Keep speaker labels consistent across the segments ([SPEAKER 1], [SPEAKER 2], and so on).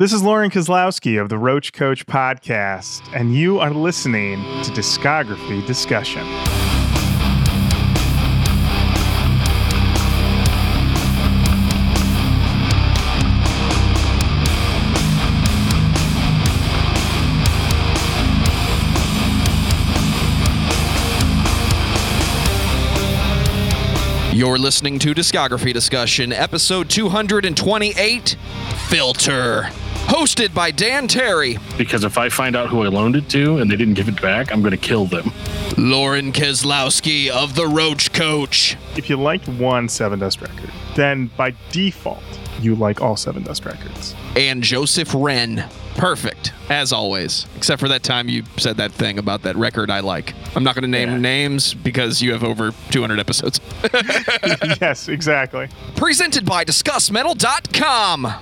[SPEAKER 1] This is Lauren Kozlowski of the Roach Coach podcast, and you are listening to Discography Discussion.
[SPEAKER 2] You're listening to Discography Discussion, episode 228 Filter. Hosted by Dan Terry,
[SPEAKER 3] because if I find out who I loaned it to and they didn't give it back, I'm going to kill them.
[SPEAKER 2] Lauren Kozlowski of The Roach Coach.
[SPEAKER 1] If you liked one Sevendust record, then by default, you like all Sevendust records.
[SPEAKER 2] And Joseph Wren. Perfect, as always. Except for that time you said that thing about that record I like. I'm not going to name
[SPEAKER 1] Yeah.
[SPEAKER 2] names because you have over 200 episodes.
[SPEAKER 1] yes, exactly.
[SPEAKER 2] Presented by DiscussMetal.com.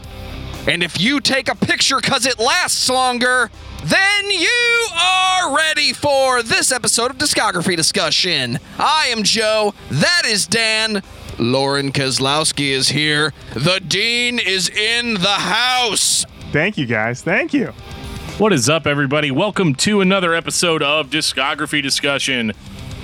[SPEAKER 2] And if you take a picture because it lasts longer, then you are ready for this episode of Discography Discussion. I am Joe. That is Dan. Lauren Kozlowski is here. The Dean is in the house.
[SPEAKER 1] Thank you, guys. Thank you.
[SPEAKER 3] What is up, everybody? Welcome to another episode of Discography Discussion.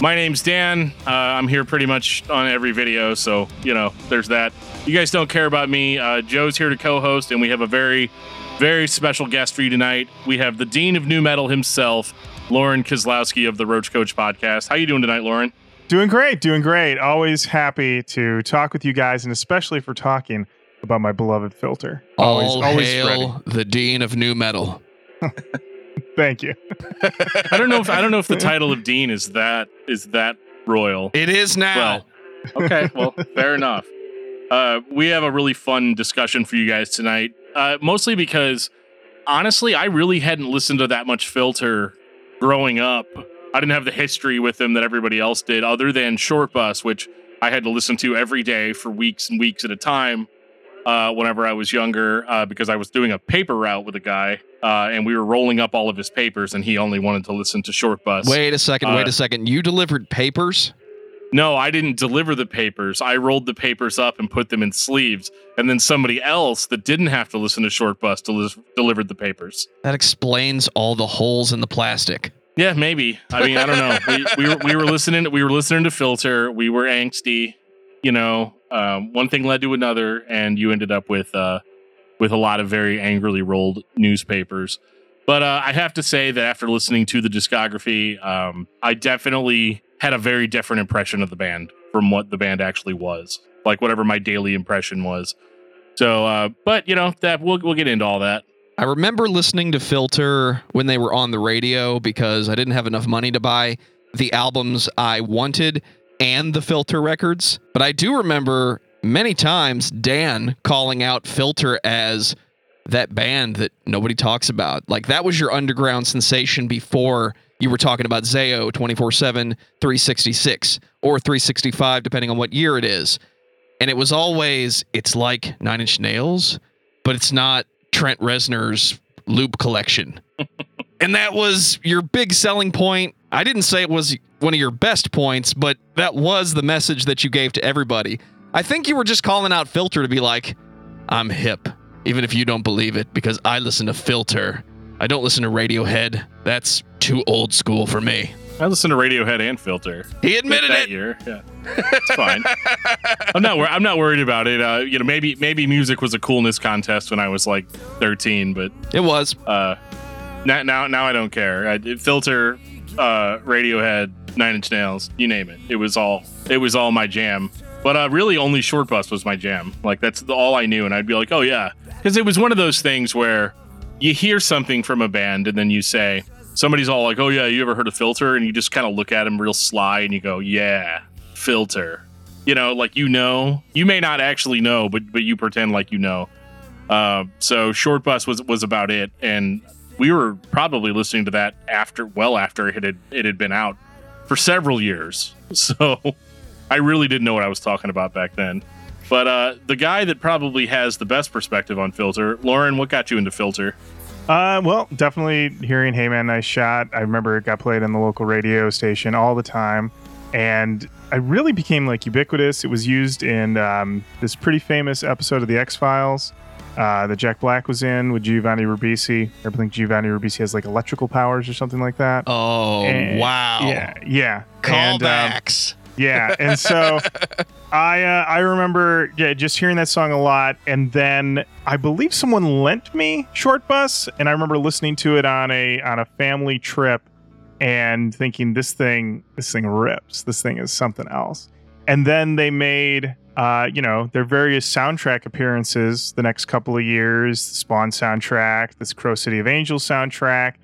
[SPEAKER 3] My name's Dan. Uh, I'm here pretty much on every video, so, you know, there's that. You guys don't care about me. Uh, Joe's here to co host, and we have a very, very special guest for you tonight. We have the Dean of New Metal himself, Lauren Kozlowski of the Roach Coach podcast. How you doing tonight, Lauren?
[SPEAKER 1] Doing great, doing great. Always happy to talk with you guys, and especially for talking about my beloved filter. Always,
[SPEAKER 2] All
[SPEAKER 1] always
[SPEAKER 2] hail
[SPEAKER 1] ready.
[SPEAKER 2] the Dean of New Metal.
[SPEAKER 1] Thank you.
[SPEAKER 3] I don't know if I don't know if the title of Dean is that is that royal.
[SPEAKER 2] It is now.
[SPEAKER 3] Well, okay, well, fair enough. Uh, we have a really fun discussion for you guys tonight, uh, mostly because honestly, I really hadn't listened to that much Filter growing up. I didn't have the history with them that everybody else did, other than Short Bus, which I had to listen to every day for weeks and weeks at a time uh, whenever I was younger, uh, because I was doing a paper route with a guy, uh, and we were rolling up all of his papers, and he only wanted to listen to Short Bus.
[SPEAKER 2] Wait a second. wait
[SPEAKER 3] Uh,
[SPEAKER 2] a second. You delivered papers?
[SPEAKER 3] No, I didn't deliver the papers. I rolled the papers up and put them in sleeves. And then somebody else that didn't have to listen to Short Bus deli- delivered the papers.
[SPEAKER 2] That explains all the holes in the plastic.
[SPEAKER 3] Yeah, maybe. I mean, I don't know. We, we, were, we were listening. We were listening to Filter. We were angsty. You know, um, one thing led to another, and you ended up with uh, with a lot of very angrily rolled newspapers. But uh, I have to say that after listening to the discography, um, I definitely had a very different impression of the band from what the band actually was, like whatever my daily impression was. So, uh, but you know that we'll we'll get into all that.
[SPEAKER 2] I remember listening to Filter when they were on the radio because I didn't have enough money to buy the albums I wanted and the Filter records. But I do remember many times Dan calling out Filter as that band that nobody talks about. Like that was your underground sensation before you were talking about Zao 24 7, 366, or 365, depending on what year it is. And it was always, it's like Nine Inch Nails, but it's not Trent Reznor's loop collection. and that was your big selling point. I didn't say it was one of your best points, but that was the message that you gave to everybody. I think you were just calling out Filter to be like, I'm hip, even if you don't believe it, because I listen to Filter. I don't listen to Radiohead. That's too old school for me.
[SPEAKER 3] I listened to Radiohead and Filter.
[SPEAKER 2] He admitted
[SPEAKER 3] that
[SPEAKER 2] it.
[SPEAKER 3] year. Yeah, it's fine. I'm not. wor- I'm not worried about it. Uh, you know, maybe maybe music was a coolness contest when I was like 13, but
[SPEAKER 2] It was.
[SPEAKER 3] uh, now now now I don't care. I, Filter, uh, Radiohead, Nine Inch Nails, you name it. It was all it was all my jam. But uh, really, only Short Bus was my jam. Like that's the, all I knew, and I'd be like, oh yeah, because it was one of those things where you hear something from a band, and then you say somebody's all like, oh yeah, you ever heard of Filter? And you just kind of look at them real sly, and you go, yeah, Filter. You know, like you know, you may not actually know, but but you pretend like you know. Uh, so Short Bus was was about it, and we were probably listening to that after, well after it had it had been out for several years. So I really didn't know what I was talking about back then. But uh, the guy that probably has the best perspective on Filter, Lauren, what got you into Filter?
[SPEAKER 1] Uh, well, definitely hearing "Hey Man, Nice Shot." I remember it got played on the local radio station all the time, and I really became like ubiquitous. It was used in um, this pretty famous episode of the X Files. uh, that Jack Black was in with Giovanni Ribisi. I think Giovanni Ribisi has like electrical powers or something like that.
[SPEAKER 2] Oh
[SPEAKER 1] And-
[SPEAKER 2] wow!
[SPEAKER 1] Yeah, yeah. And, um,
[SPEAKER 2] Callbacks.
[SPEAKER 1] Yeah, and so I uh, I remember yeah just hearing that song a lot, and then I believe someone lent me Short Bus, and I remember listening to it on a on a family trip, and thinking this thing this thing rips, this thing is something else. And then they made uh, you know their various soundtrack appearances the next couple of years, the Spawn soundtrack, this Crow City of Angels soundtrack.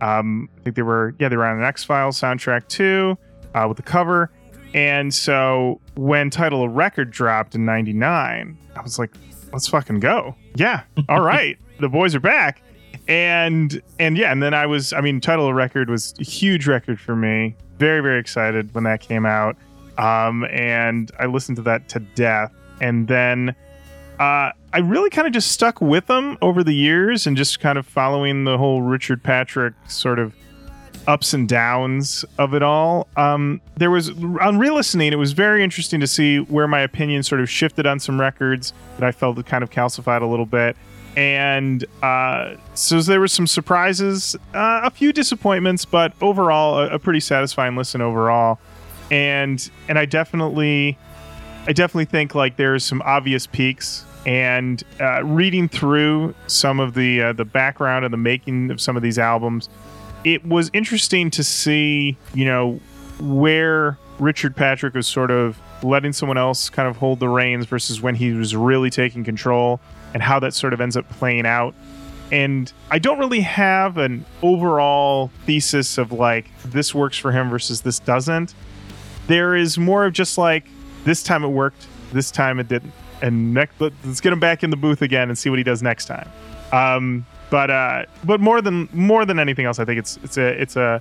[SPEAKER 1] Um, I think they were yeah they were on an X Files soundtrack too uh, with the cover. And so when Title of Record dropped in 99, I was like, let's fucking go. Yeah. All right. the boys are back. And and yeah, and then I was I mean, Title of Record was a huge record for me. Very, very excited when that came out. Um, and I listened to that to death. And then uh, I really kind of just stuck with them over the years and just kind of following the whole Richard Patrick sort of ups and downs of it all. Um, there was on re-listening, it was very interesting to see where my opinion sort of shifted on some records that I felt kind of calcified a little bit. And uh, so there were some surprises, uh, a few disappointments, but overall, a, a pretty satisfying listen overall. And and I definitely, I definitely think like there's some obvious peaks. And uh, reading through some of the uh, the background and the making of some of these albums, it was interesting to see, you know, where Richard Patrick was sort of letting someone else kind of hold the reins versus when he was really taking control and how that sort of ends up playing out. And I don't really have an overall thesis of like this works for him versus this doesn't. There is more of just like this time it worked, this time it didn't. And next, let's get him back in the booth again and see what he does next time. Um, but uh, but more than more than anything else, I think it's it's a it's a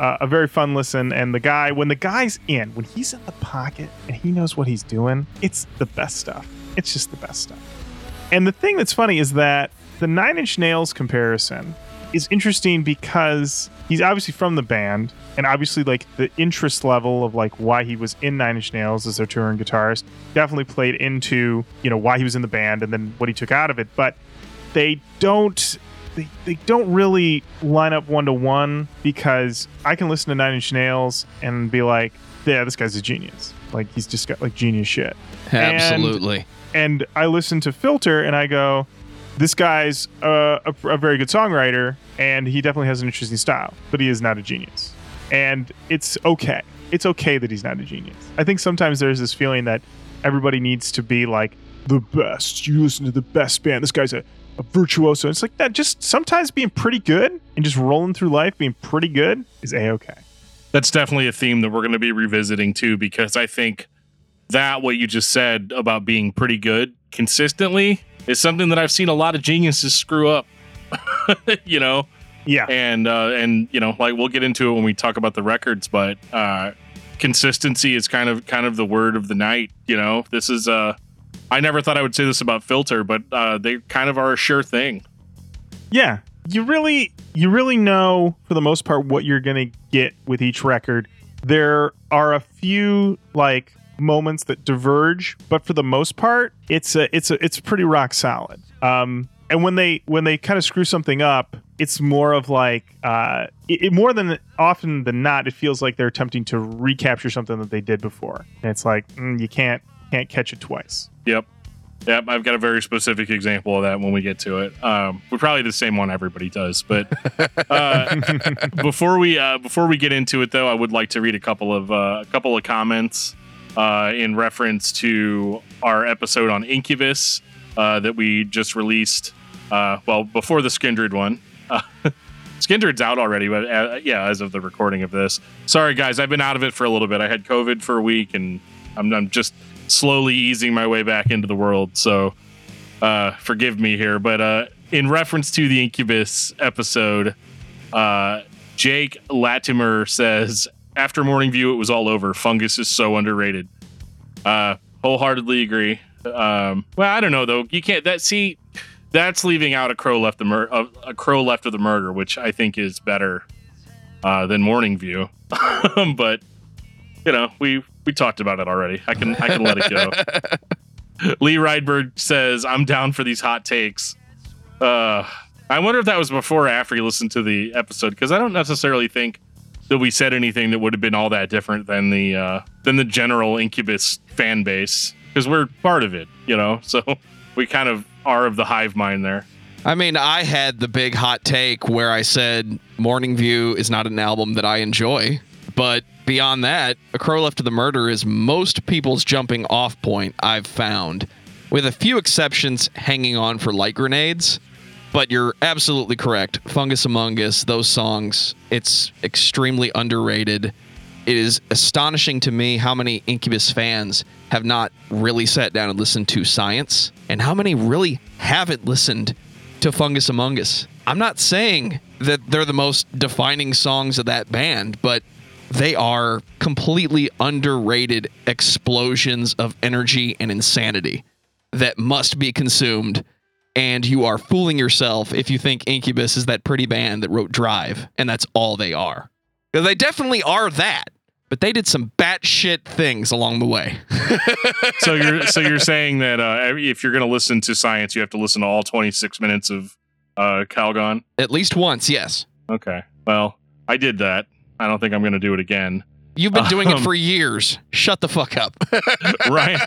[SPEAKER 1] a very fun listen. And the guy, when the guy's in, when he's in the pocket and he knows what he's doing, it's the best stuff. It's just the best stuff. And the thing that's funny is that the Nine Inch Nails comparison is interesting because he's obviously from the band, and obviously like the interest level of like why he was in Nine Inch Nails as their touring guitarist definitely played into you know why he was in the band and then what he took out of it. But they don't they, they don't really line up one to one because I can listen to Nine Inch Nails and be like, yeah, this guy's a genius. Like he's just got like genius shit.
[SPEAKER 2] Absolutely.
[SPEAKER 1] And I listen to Filter and I go, this guy's uh, a, a very good songwriter and he definitely has an interesting style, but he is not a genius. And it's okay. It's okay that he's not a genius. I think sometimes there's this feeling that everybody needs to be like the best. You listen to the best band. This guy's a, a virtuoso. It's like that. Just sometimes being pretty good and just rolling through life being pretty good is a okay.
[SPEAKER 3] That's definitely a theme that we're going to be revisiting too, because I think that what you just said about being pretty good consistently is something that I've seen a lot of geniuses screw up. you know,
[SPEAKER 1] Yeah.
[SPEAKER 3] and uh, and you know, like we'll get into it when we talk about the records, but uh, consistency is kind of kind of the word of the night. You know, this is uh, I never thought I would say this about Filter, but uh, they kind of are a sure thing.
[SPEAKER 1] Yeah. You really you really know for the most part what you're to get with each record. There are a few like moments that diverge, but for the most part, it's a it's a it's pretty rock solid. Um and when they when they kind of screw something up, it's more of like uh it, it- more than often than not it feels like they're attempting to recapture something that they did before. And it's like mm, you can't can't catch it twice.
[SPEAKER 3] Yep. Yep, I've got a very specific example of that when we get to it. Um, we're probably the same one everybody does, but uh, before we uh, before we get into it, though, I would like to read a couple of uh, a couple of comments uh, in reference to our episode on Incubus uh, that we just released. Uh, well, before the Skindred one. Uh, Skindred's out already, but uh, yeah, as of the recording of this. Sorry, guys, I've been out of it for a little bit. I had COVID for a week, and I'm, I'm just slowly easing my way back into the world. So uh, forgive me here. But uh, in reference to the Incubus episode, uh, Jake Latimer says, after Morning View, it was all over. Fungus is so underrated. Uh, wholeheartedly agree. Um, well, I don't know though. You can't that see. That's leaving out a crow left the mur- a, a crow left of the murder, which I think is better uh, than Morning View. but you know, we we talked about it already. I can I can let it go. Lee Rydberg says, "I'm down for these hot takes." Uh, I wonder if that was before or after you listened to the episode because I don't necessarily think that we said anything that would have been all that different than the uh, than the general Incubus fan base because we're part of it, you know. So we kind of are of the hive mind there.
[SPEAKER 2] I mean, I had the big hot take where I said Morning View is not an album that I enjoy. But beyond that, A Crow Left to the Murder is most people's jumping off point I've found, with a few exceptions hanging on for light grenades. But you're absolutely correct. Fungus Among Us, those songs, it's extremely underrated. It is astonishing to me how many Incubus fans have not really sat down and listened to Science, and how many really haven't listened to Fungus Among Us. I'm not saying that they're the most defining songs of that band, but they are completely underrated explosions of energy and insanity that must be consumed. And you are fooling yourself if you think Incubus is that pretty band that wrote Drive, and that's all they are. They definitely are that, but they did some batshit things along the way.
[SPEAKER 3] so you're so you're saying that uh, if you're going to listen to Science, you have to listen to all 26 minutes of uh, Calgone?
[SPEAKER 2] At least once, yes.
[SPEAKER 3] Okay. Well, I did that. I don't think I'm going to do it again.
[SPEAKER 2] You've been doing um, it for years. Shut the fuck up.
[SPEAKER 3] Ryan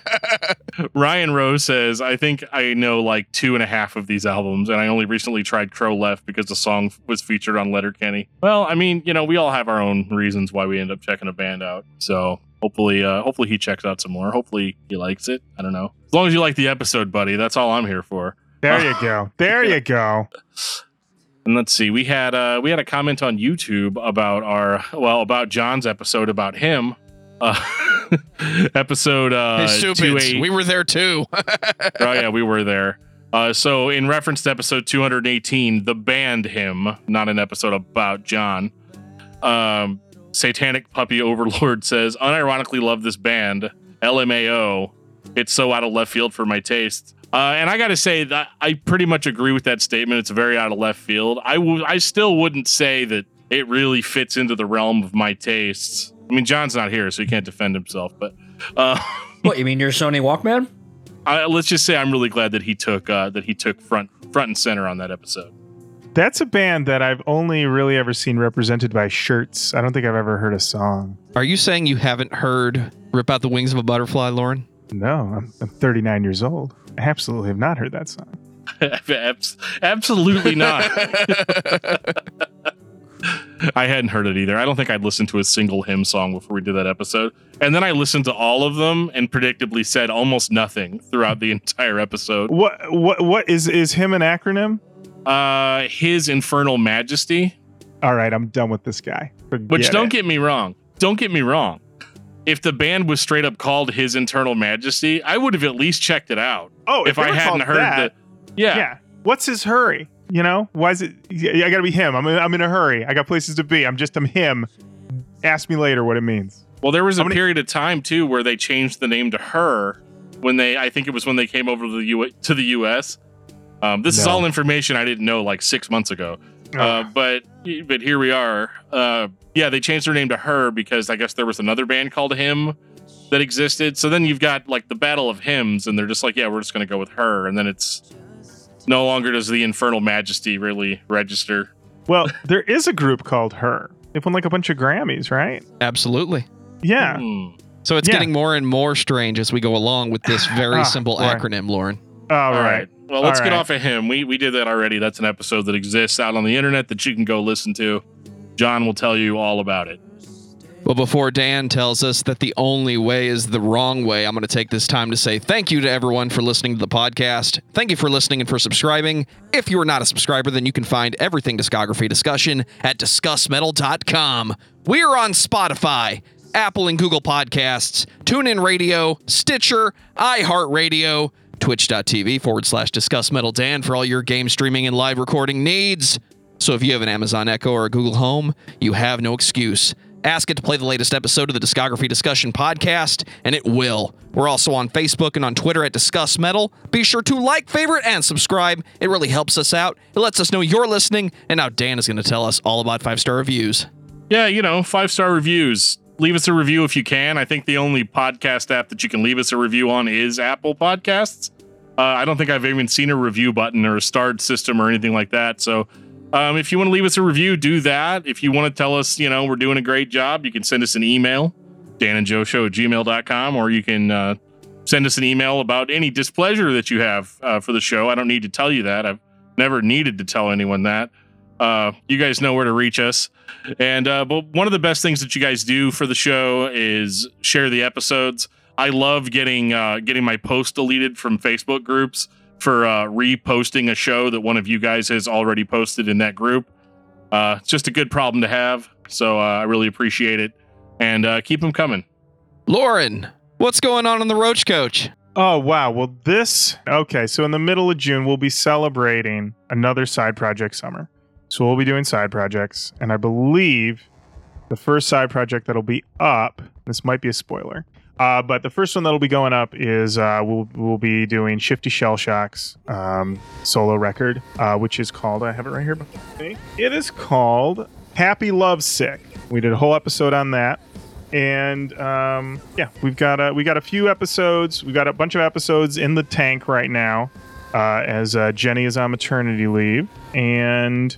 [SPEAKER 3] Ryan Rose says, I think I know like two and a half of these albums, and I only recently tried Crow Left because the song was featured on Letterkenny. Well, I mean, you know, we all have our own reasons why we end up checking a band out. So hopefully, uh, hopefully he checks out some more. Hopefully he likes it. I don't know. As long as you like the episode, buddy, that's all I'm here for.
[SPEAKER 1] There you go. There you go.
[SPEAKER 3] And let's see, we had uh we had a comment on YouTube about our well about John's episode about him. Uh, episode uh
[SPEAKER 2] hey, we were there too.
[SPEAKER 3] oh yeah, we were there. Uh, so in reference to episode 218, the band him, not an episode about John. Um, Satanic Puppy Overlord says, unironically love this band, LMAO. It's so out of left field for my taste. Uh, and I got to say that I pretty much agree with that statement. It's very out of left field. I, w- I still wouldn't say that it really fits into the realm of my tastes. I mean, John's not here, so he can't defend himself. But uh,
[SPEAKER 4] what you mean, your Sony Walkman?
[SPEAKER 3] I, let's just say I'm really glad that he took uh, that he took front front and center on that episode.
[SPEAKER 1] That's a band that I've only really ever seen represented by shirts. I don't think I've ever heard a song.
[SPEAKER 2] Are you saying you haven't heard "Rip Out the Wings of a Butterfly," Lauren?
[SPEAKER 1] No, I'm, I'm 39 years old. I absolutely have not heard that song.
[SPEAKER 3] absolutely not. I hadn't heard it either. I don't think I'd listened to a single HIM song before we did that episode. And then I listened to all of them and predictably said almost nothing throughout the entire episode.
[SPEAKER 1] What what what is is him an acronym?
[SPEAKER 3] Uh his infernal majesty.
[SPEAKER 1] All right, I'm done with this guy.
[SPEAKER 3] Forget Which don't it. get me wrong. Don't get me wrong if the band was straight up called His Infernal Majesty, I would have at least checked it out.
[SPEAKER 1] Oh, if, if I hadn't heard that, the yeah. yeah. What's his hurry? You know, why is it? I got to be him. I'm in, I'm in a hurry. I got places to be. I'm just I'm him. Ask me later what it means.
[SPEAKER 3] Well, there was a many- period of time too where they changed the name to her when they. I think it was when they came over to the U to the U.S. Um, this no. is all information I didn't know like six months ago. Uh, but but here we are. Uh, yeah, they changed their name to her because I guess there was another band called Him that existed. So then you've got like the Battle of Hymns, and they're just like, yeah, we're just going to go with her, and then it's no longer does the Infernal Majesty really register.
[SPEAKER 1] Well, there is a group called Her. They won like a bunch of Grammys, right?
[SPEAKER 2] Absolutely.
[SPEAKER 1] Yeah. Mm.
[SPEAKER 2] So it's yeah. getting more and more strange as we go along with this very ah, simple acronym, Lauren.
[SPEAKER 1] All right.
[SPEAKER 3] Well, let's get off of him. We we did that already. That's an episode that exists out on the internet that you can go listen to. John will tell you all about it.
[SPEAKER 2] Well, before Dan tells us that the only way is the wrong way, I'm going to take this time to say thank you to everyone for listening to the podcast. Thank you for listening and for subscribing. If you are not a subscriber, then you can find everything discography discussion at discussmetal.com. We are on Spotify, Apple and Google Podcasts, TuneIn Radio, Stitcher, iHeartRadio, twitch.tv forward slash discuss metal Dan for all your game streaming and live recording needs. So if you have an Amazon Echo or a Google Home, you have no excuse. Ask it to play the latest episode of the Discography Discussion podcast, and it will. We're also on Facebook and on Twitter at Discuss Metal. Be sure to like, favorite, and subscribe. It really helps us out. It lets us know you're listening. And now Dan is going to tell us all about five star reviews.
[SPEAKER 3] Yeah, you know, five star reviews. Leave us a review if you can. I think the only podcast app that you can leave us a review on is Apple Podcasts. Uh, I don't think I've even seen a review button or a starred system or anything like that. So um, if you want to leave us a review, do that. If you want to tell us, you know, we're doing a great job, you can send us an email, danandjoeshow at gmail.com, or you can uh, send us an email about any displeasure that you have uh, for the show. I don't need to tell you that. I've never needed to tell anyone that. Uh, you guys know where to reach us. And uh, but one of the best things that you guys do for the show is share the episodes. I love getting uh, getting my post deleted from Facebook groups for uh, reposting a show that one of you guys has already posted in that group. Uh, it's just a good problem to have. So uh, I really appreciate it. And uh, keep them coming.
[SPEAKER 2] Lauren, what's going on in the Roach Coach?
[SPEAKER 1] Oh wow! Well, this okay. So in the middle of June, we'll be celebrating another side project summer. So we'll be doing side projects, and I believe the first side project that'll be up. This might be a spoiler, uh, but the first one that'll be going up is uh, we'll we'll be doing Shifty Shellshock's um, solo record, uh, which is called I have it right here. It is called Happy Love Sick. We did a whole episode on that and um, yeah, we've got a we got a few episodes. We've got a bunch of episodes in the tank right now, uh, as uh, Jenny is on maternity leave, and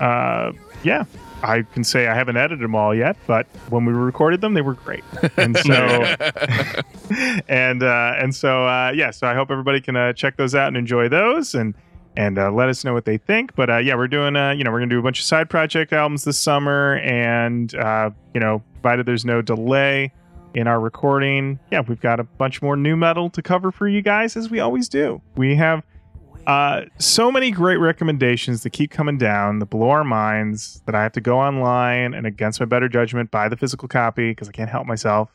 [SPEAKER 1] uh, yeah, I can say I haven't edited them all yet, but when we recorded them, they were great, and so and uh, and so uh, yeah, so I hope everybody can uh, check those out and enjoy those and. And uh, let us know what they think. But uh, yeah, we're doing, uh, you know, we're gonna do a bunch of side project albums this summer, and uh, you know, provided there's no delay in our recording, yeah, we've got a bunch more new metal to cover for you guys as we always do. We have uh, so many great recommendations that keep coming down that blow our minds that I have to go online and against my better judgment buy the physical copy because I can't help myself.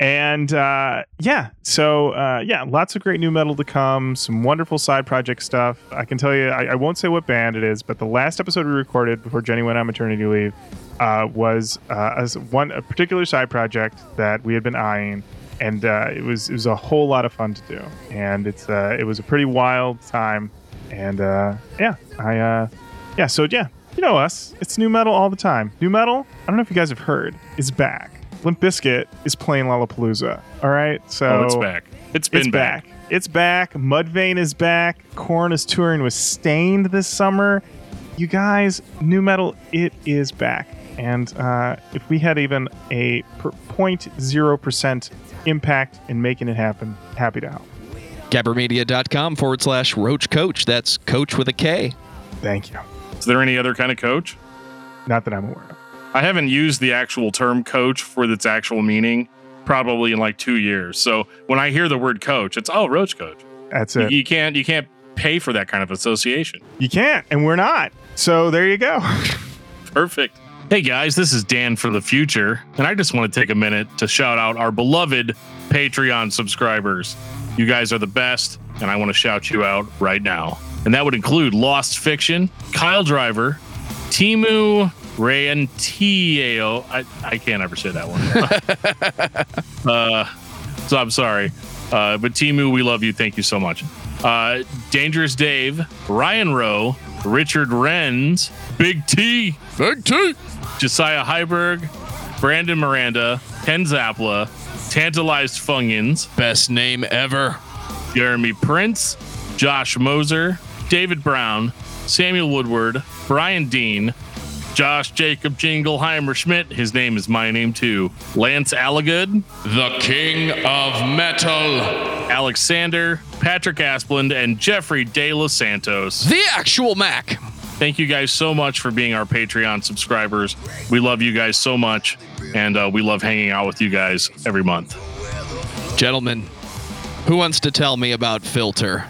[SPEAKER 1] And uh, yeah, so uh, yeah, lots of great new metal to come. Some wonderful side project stuff. I can tell you, I, I won't say what band it is, but the last episode we recorded before Jenny went on maternity leave uh, was uh, one a particular side project that we had been eyeing, and uh, it was it was a whole lot of fun to do, and it's uh, it was a pretty wild time, and uh, yeah, I uh, yeah, so yeah, you know us, it's new metal all the time. New metal, I don't know if you guys have heard, is back. Limp Bizkit is playing Lollapalooza. All right, so
[SPEAKER 3] oh, it's back. It's been
[SPEAKER 1] it's back. It's back. Mudvayne is back. Korn is touring with Staind this summer. You guys, new metal, it is back. And uh, if we had even a per- 0.0% impact in making it happen, happy to help.
[SPEAKER 2] Gabbermedia.com forward slash Roach Coach. That's coach with a K.
[SPEAKER 1] Thank you.
[SPEAKER 3] Is there any other kind of coach?
[SPEAKER 1] Not that I'm aware of.
[SPEAKER 3] I haven't used the actual term coach for its actual meaning probably in like two years. So when I hear the word coach, it's oh roach coach.
[SPEAKER 1] That's it.
[SPEAKER 3] you can't you can't pay for that kind of association.
[SPEAKER 1] You can't, and we're not. So there you go.
[SPEAKER 3] Perfect. Hey guys, this is Dan for the future, and I just want to take a minute to shout out our beloved Patreon subscribers. You guys are the best, and I want to shout you out right now. And that would include Lost Fiction, Kyle Driver, Timu Rantio. I, I can't ever say that one. uh, so I'm sorry. Uh, but Timu, we love you. Thank you so much. Uh, Dangerous Dave, Ryan Rowe, Richard Renz, Big T, Big T, Josiah Heiberg, Brandon Miranda, Ken Zapla, Tantalized Fungins,
[SPEAKER 2] Best name ever.
[SPEAKER 3] Jeremy Prince, Josh Moser, David Brown, Samuel Woodward, Brian Dean, Josh Jacob Jingleheimer Schmidt. His name is my name too. Lance Allagood,
[SPEAKER 2] The King of Metal.
[SPEAKER 3] Alexander, Patrick Asplund, and Jeffrey De Los Santos.
[SPEAKER 2] The actual Mac.
[SPEAKER 3] Thank you guys so much for being our Patreon subscribers. We love you guys so much, and uh, we love hanging out with you guys every month.
[SPEAKER 2] Gentlemen, who wants to tell me about Filter?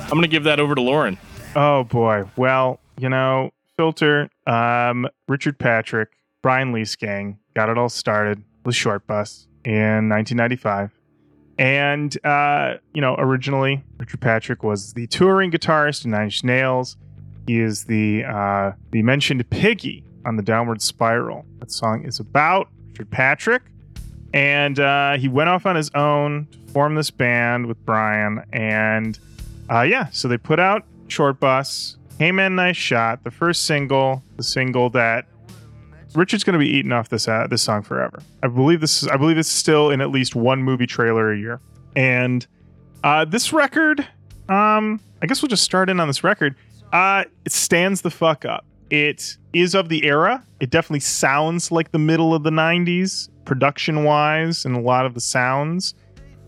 [SPEAKER 3] I'm going to give that over to Lauren.
[SPEAKER 1] Oh boy. Well, you know, Filter, um, Richard Patrick, Brian Liesegang got it all started with Short Bus in 1995. And, uh, you know, originally, Richard Patrick was the touring guitarist in Nine Inch Nails. He is the, uh, the mentioned Piggy on the Downward Spiral. That song is about Richard Patrick. And uh, he went off on his own to form this band with Brian. And uh, yeah, so they put out Short Bus, Hey Man Nice Shot, the first single, the single that Richard's going to be eating off this uh, this song forever. I believe this is I believe it's still in at least one movie trailer a year. And uh, this record, um, I guess we'll just start in on this record. Uh, it stands the fuck up. It is of the era. It definitely sounds like the middle of the '90s, production wise, and a lot of the sounds.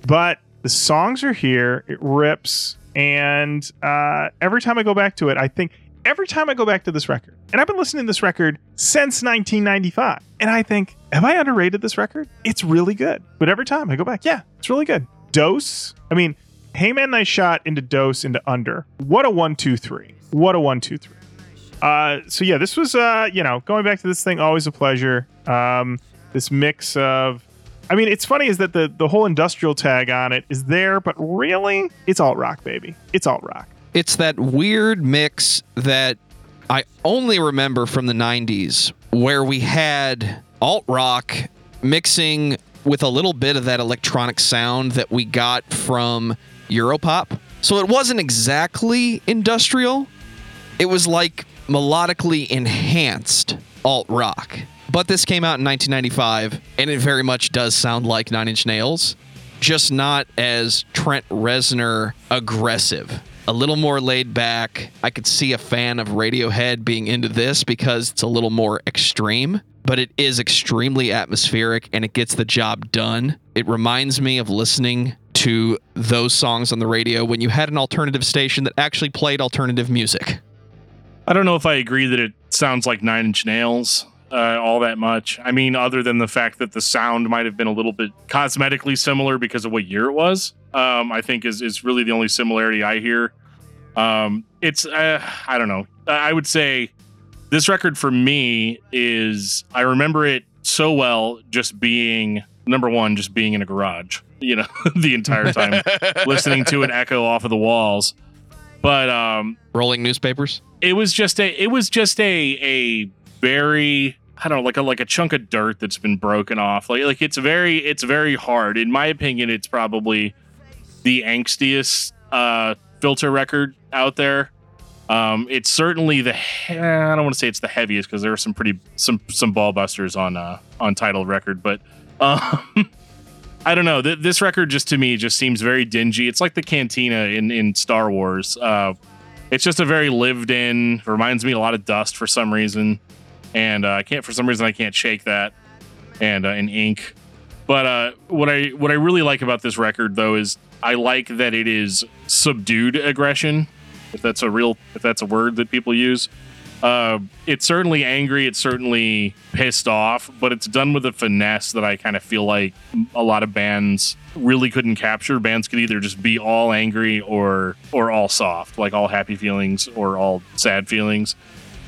[SPEAKER 1] But the songs are here. It rips, and uh, every time I go back to it, I think every time I go back to this record, and I've been listening to this record since 1995, and I think, have I underrated this record? It's really good. But every time I go back, yeah, it's really good. Dose. I mean, Hey Man, nice shot into Dose into Under. What a one, two, three. What a one, two, three. Uh, so yeah, this was uh, you know, going back to this thing, always a pleasure. Um, this mix of I mean, it's funny is that the the whole industrial tag on it is there, but really, it's alt rock, baby. It's alt rock.
[SPEAKER 2] It's that weird mix that I only remember from the 90s where we had alt rock mixing with a little bit of that electronic sound that we got from Europop. So it wasn't exactly industrial. It was like melodically enhanced alt rock. But this came out in 1995, and it very much does sound like Nine Inch Nails, just not as Trent Reznor aggressive. A little more laid back. I could see a fan of Radiohead being into this because it's a little more extreme, but it is extremely atmospheric and it gets the job done. It reminds me of listening to those songs on the radio when you had an alternative station that actually played alternative music.
[SPEAKER 3] I don't know if I agree that it sounds like Nine Inch Nails uh, all that much. I mean, other than the fact that the sound might have been a little bit cosmetically similar because of what year it was, um, I think is is really the only similarity I hear. Um, it's uh, I don't know. I would say this record for me is I remember it so well just being number one, just being in a garage, you know, the entire time listening to it echo off of the walls. But um,
[SPEAKER 2] Rolling newspapers.
[SPEAKER 3] it was just a it was just a a very I don't know like a like a chunk of dirt that's been broken off. Like like it's very it's very hard. In my opinion, it's probably the angstiest uh, filter record out there. Um, it's certainly the he- I don't want to say it's the heaviest because there are some pretty some some ball busters on uh, on title record, but um, I don't know. Th- this record just to me just seems very dingy. It's like the cantina in in Star Wars. Uh, it's just a very lived in. Reminds me a lot of Dust for some reason, and uh, I can't for some reason I can't shake that. And uh, in ink, but uh, what I what I really like about this record though is I like that it is subdued aggression, if that's a real if that's a word that people use. Uh, it's certainly angry. It's certainly pissed off, but it's done with a finesse that I kind of feel like a lot of bands really couldn't capture. Bands could either just be all angry or or all soft, like all happy feelings or all sad feelings.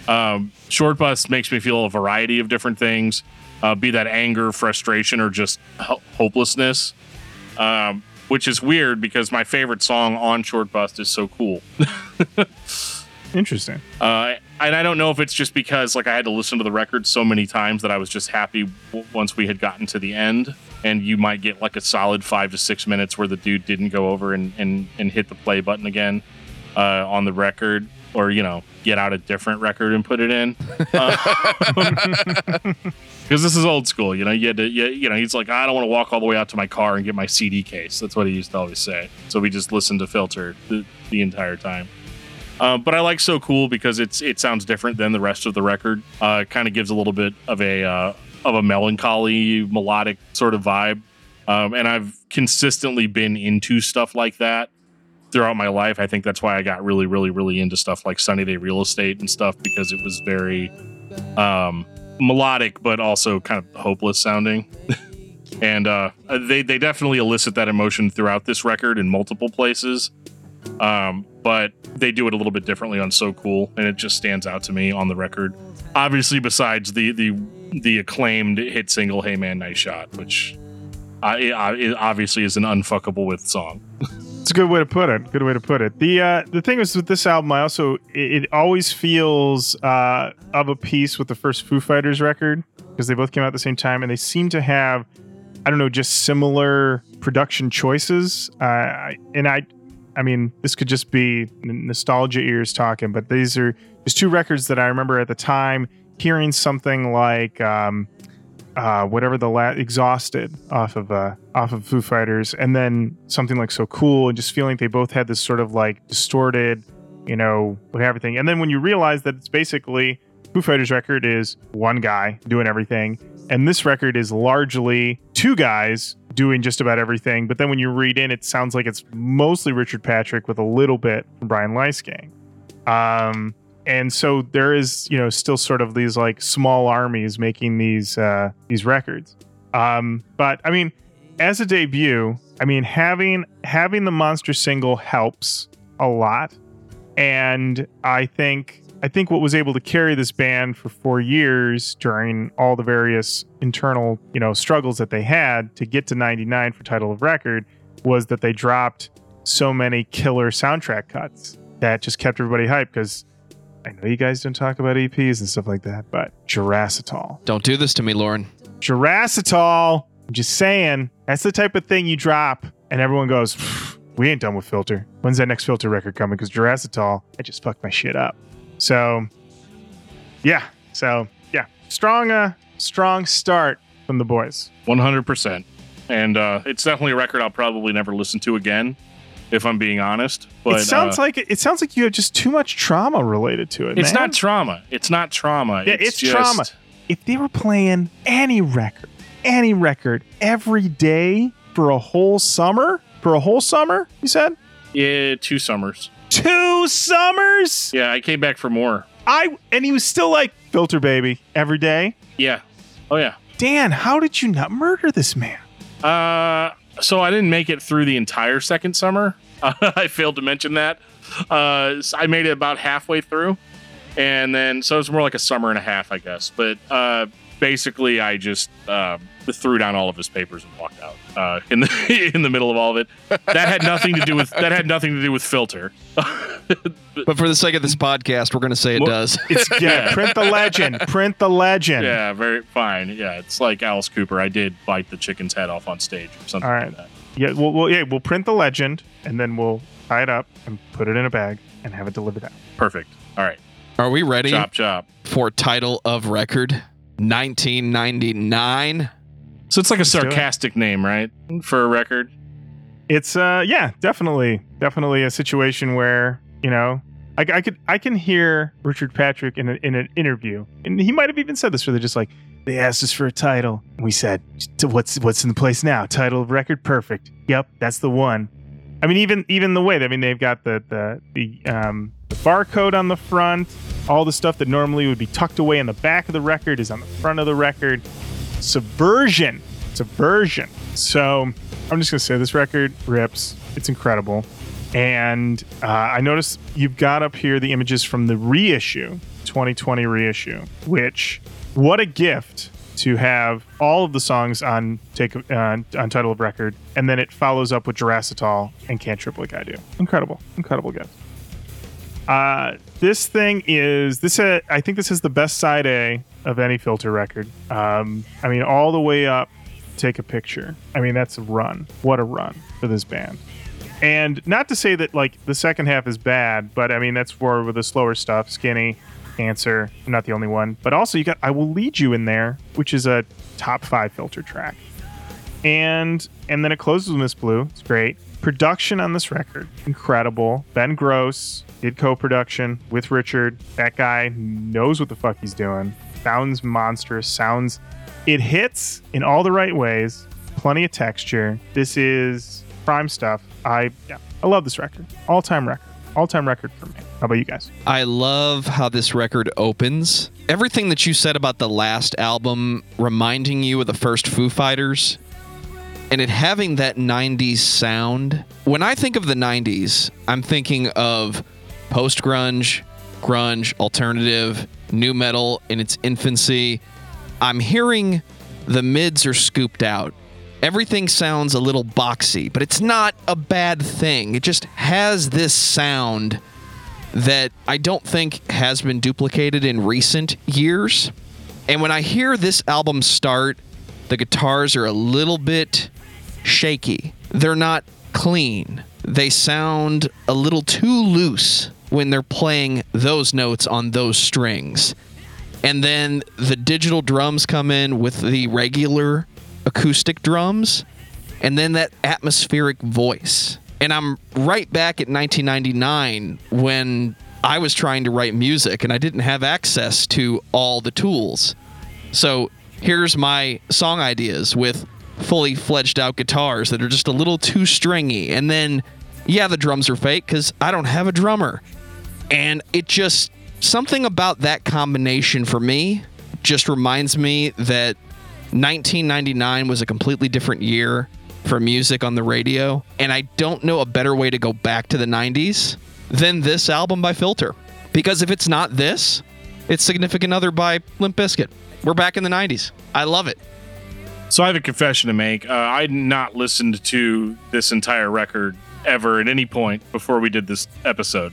[SPEAKER 3] Um, Short Bus makes me feel a variety of different things, uh, be that anger, frustration, or just ho- hopelessness. Um, which is weird because my favorite song on Short Bus is so cool.
[SPEAKER 1] Interesting.
[SPEAKER 3] Uh, and I don't know if it's just because like I had to listen to the record so many times that I was just happy w- once we had gotten to the end. And you might get like a solid five to six minutes where the dude didn't go over and and, and hit the play button again uh, on the record, or you know, get out a different record and put it in. Because this is old school, you know. You had to, you, you know, he's like, I don't want to walk all the way out to my car and get my CD case. That's what he used to always say. So we just listened to Filter the, the entire time. Uh, but I like so cool because it's it sounds different than the rest of the record. Uh, kind of gives a little bit of a uh, of a melancholy, melodic sort of vibe. Um, and I've consistently been into stuff like that throughout my life. I think that's why I got really, really, really into stuff like Sunny Day Real Estate and stuff because it was very um, melodic, but also kind of hopeless sounding. and uh, they they definitely elicit that emotion throughout this record in multiple places. Um, but they do it a little bit differently on So Cool, and it just stands out to me on the record. Obviously, besides the the the acclaimed hit single "Hey Man, Nice Shot," which uh, it, uh, it obviously is an unfuckable with song.
[SPEAKER 1] It's a good way to put it. Good way to put it. The uh, the thing is with this album, I also it, it always feels uh, of a piece with the first Foo Fighters record because they both came out at the same time, and they seem to have I don't know just similar production choices. Uh, I- and I, I mean, this could just be nostalgia ears talking, but these are just two records that I remember at the time hearing something like um, uh, whatever the la- exhausted off of uh, off of Foo Fighters, and then something like so cool, and just feeling they both had this sort of like distorted, you know, everything. And then when you realize that it's basically Foo Fighters record is one guy doing everything, and this record is largely two guys doing just about everything. But then when you read in, it sounds like it's mostly Richard Patrick with a little bit from Brian Liesegang. Um, and so there is, you know, still sort of these like small armies making these uh, these records. Um, but I mean, as a debut, I mean having having the monster single helps a lot, and I think I think what was able to carry this band for four years during all the various internal, you know, struggles that they had to get to 99 for title of record was that they dropped so many killer soundtrack cuts that just kept everybody hyped because I know you guys don't talk about EPs and stuff like that, but Jurassitol.
[SPEAKER 2] Don't do this to me, Lauren.
[SPEAKER 1] Jurassitol. I'm just saying, that's the type of thing you drop and everyone goes, we ain't done with Filter. When's that next Filter record coming? Because Jurassitol, I just fucked my shit up. So, yeah. So, yeah. Strong, uh, strong start from the boys.
[SPEAKER 3] 100%. And uh, it's definitely a record I'll probably never listen to again, if I'm being honest. But
[SPEAKER 1] it sounds
[SPEAKER 3] uh,
[SPEAKER 1] like it sounds like you have just too much trauma related to it.
[SPEAKER 3] it's
[SPEAKER 1] man.
[SPEAKER 3] not trauma. It's not trauma.
[SPEAKER 1] Yeah, it's,
[SPEAKER 3] just,
[SPEAKER 1] trauma. If they were playing any record, any record every day for a whole summer, for a whole summer, you said
[SPEAKER 3] Yeah, two summers.
[SPEAKER 1] Two summers.
[SPEAKER 3] Yeah, I came back for more.
[SPEAKER 1] I and he was still like filter baby every day.
[SPEAKER 3] Yeah. Oh, yeah.
[SPEAKER 1] Dan, how did you not murder this man?
[SPEAKER 3] Uh, so I didn't make it through the entire second summer. I failed to mention that. Uh, I made it about halfway through, and then so it's more like a summer and a half, I guess. But uh, basically, I just uh, threw down all of his papers and walked out uh, in the in the middle of all of it. That had nothing to do with that had nothing to do with filter.
[SPEAKER 2] But for the sake of this podcast, we're going to say it
[SPEAKER 3] Well-
[SPEAKER 2] does.
[SPEAKER 1] It's yeah, print the legend. Print the legend.
[SPEAKER 3] yeah, very fine. Yeah, it's like Alice Cooper. I did bite the chicken's head off on stage or something
[SPEAKER 1] All
[SPEAKER 3] like that.
[SPEAKER 1] Yeah, we'll, we'll yeah, we'll print the legend and then we'll tie it up and put it in a bag and have it delivered out.
[SPEAKER 3] Perfect. All right,
[SPEAKER 2] Are we ready
[SPEAKER 3] chop chop.
[SPEAKER 2] for title of record 1999?
[SPEAKER 3] So it's like a sarcastic name, right, for a record?
[SPEAKER 1] It's uh yeah, definitely, definitely a situation where you know I, I could I can hear Richard Patrick in, a, in an interview, and he might have even said this where they're just like they asked us for a title, we said "So what's what's in the place now? Title of record, perfect. Yep, that's the one. I mean, even even the way I mean they've got the the the um the barcode on the front, all the stuff that normally would be tucked away in the back of the record is on the front of the record. Subversion, subversion. So I'm just gonna say this record rips. It's incredible. And uh, I noticed you've got up here the images from the reissue, 2020 reissue. Which, what a gift to have all of the songs on take uh, on title of record, and then it follows up with Jurassitol and Can't Trip Like I Do. Incredible, incredible gift. Uh, this thing is this. Uh, I think this is the best side A of any filter record. Um, I mean, all the way up. Take a picture. I mean, that's a run. What a run for this band. And not to say that like the second half is bad, but I mean that's for with the slower stuff. Skinny, Answer. Not the only one, but also you got I will lead you in there, which is a top five filter track. And and then it closes with Miss Blue. It's great. Production on this record, incredible. Ben Grosse did co-production with Richard. That guy knows what the fuck he's doing. Sounds monstrous. Sounds. It hits in all the right ways. Plenty of texture. This is prime stuff. I yeah, I love this record. All time record. All time record for me. How about you guys?
[SPEAKER 2] I love how this record opens. Everything that you said about the last album reminding you of the first Foo Fighters and it having that 90s sound. When I think of the 90s, I'm thinking of post grunge, grunge, alternative, new metal in its infancy. I'm hearing the mids are scooped out. Everything sounds a little boxy, but it's not a bad thing. It just has this sound that I don't think has been duplicated in recent years. And when I hear this album start, the guitars are a little bit shaky. They're not clean. They sound a little too loose when they're playing those notes on those strings. And then the digital drums come in with the regular acoustic drums, and then that atmospheric voice. And I'm right back at 1999 when I was trying to write music and I didn't have access to all the tools. So here's my song ideas with fully fledged out guitars that are just a little too stringy. And then, yeah, the drums are fake because I don't have a drummer. And it just, something about that combination for me just reminds me that 1999 was a completely different year for music on the radio. And I don't know a better way to go back to the 90s than this album by Filter. Because if it's not this, it's Significant Other by Limp Bizkit. We're back in the 90s. I love it.
[SPEAKER 3] So I have a confession to make. Uh, I had not listened to this entire record ever at any point before we did this episode.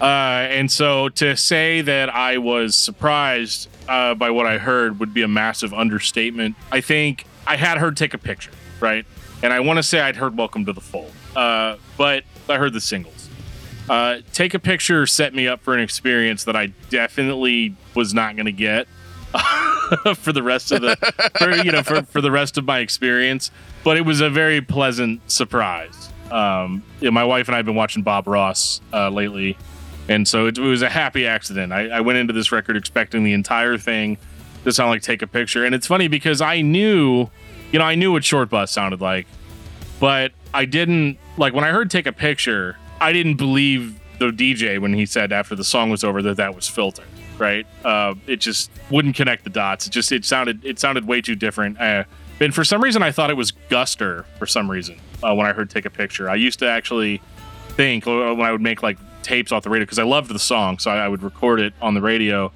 [SPEAKER 3] Uh, and so to say that I was surprised uh, by what I heard would be a massive understatement. I think I had heard Take a Picture, right? And I want to say I'd heard Welcome to the Fold, uh, but I heard the singles. Uh, Take a Picture set me up for an experience that I definitely was not going to get for the rest of the for, you know for, for the rest of my experience but it was a very pleasant surprise um my wife and i have been watching bob ross uh, lately and so it, it was a happy accident I, I went into this record expecting the entire thing to sound like take a picture and it's funny because i knew you know i knew what short bus sounded like but i didn't like when i heard take a picture i didn't believe the dj when he said after the song was over that that was filter right? Uh, it just wouldn't connect the dots. It just it sounded it sounded way too different. Uh, and for some reason, I thought it was Guster. For some reason, uh, when I heard "Take a Picture," I used to actually think uh, when I would make like tapes off the radio because I loved the song, so I, I would record it on the radio.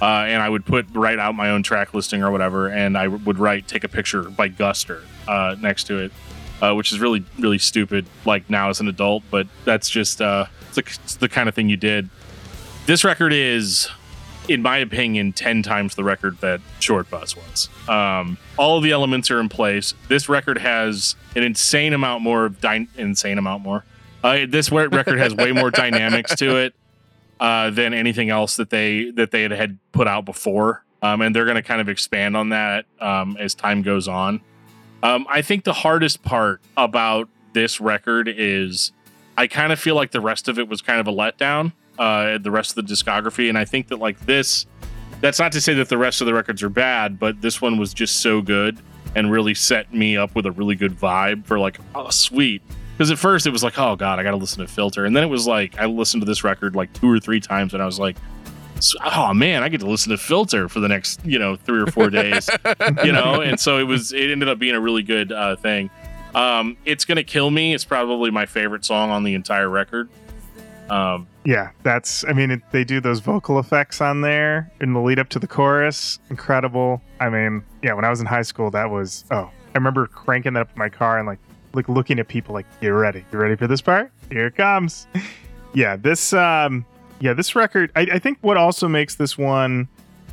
[SPEAKER 3] Uh, and I would put write out my own track listing or whatever, and I would write "Take a Picture" by Guster uh, next to it, uh, which is really really stupid. Like now as an adult, but that's just uh, it's, the, it's the kind of thing you did. This record is in my opinion, 10 times the record that Short Bus was. Um, all of the elements are in place. This record has an insane amount more of dy- insane amount more. Uh, this record has way more dynamics to it uh, than anything else that they that they had, had put out before, um, and they're going to kind of expand on that um, as time goes on. Um, I think the hardest part about this record is I kind of feel like the rest of it was kind of a letdown uh, the rest of the discography. And I think that like this, that's not to say that the rest of the records are bad, but this one was just so good and really set me up with a really good vibe for like, oh, sweet. Because at first it was like, oh god, I got to listen to Filter, and then it was like I listened to this record like two or three times, and I was like, oh man, I get to listen to Filter for the next you know three or four days, you know. And so it was, it ended up being a really good uh, thing. Um, it's gonna kill me. It's probably my favorite song on the entire record.
[SPEAKER 1] Um, yeah, that's. I mean, it, they do those vocal effects on there in the lead up to the chorus. Incredible. I mean, yeah, when I was in high school, that was. Oh, I remember cranking that up in my car and like, like looking at people like, "You ready? You ready for this part? Here it comes." yeah, this. Um, yeah, this record. I, I think what also makes this one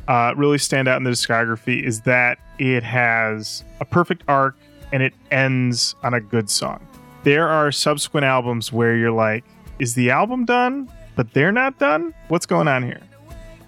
[SPEAKER 1] uh, really stand out in the discography is that it has a perfect arc and it ends on a good song. There are subsequent albums where you're like, is the album done, but they're not done? What's going on here?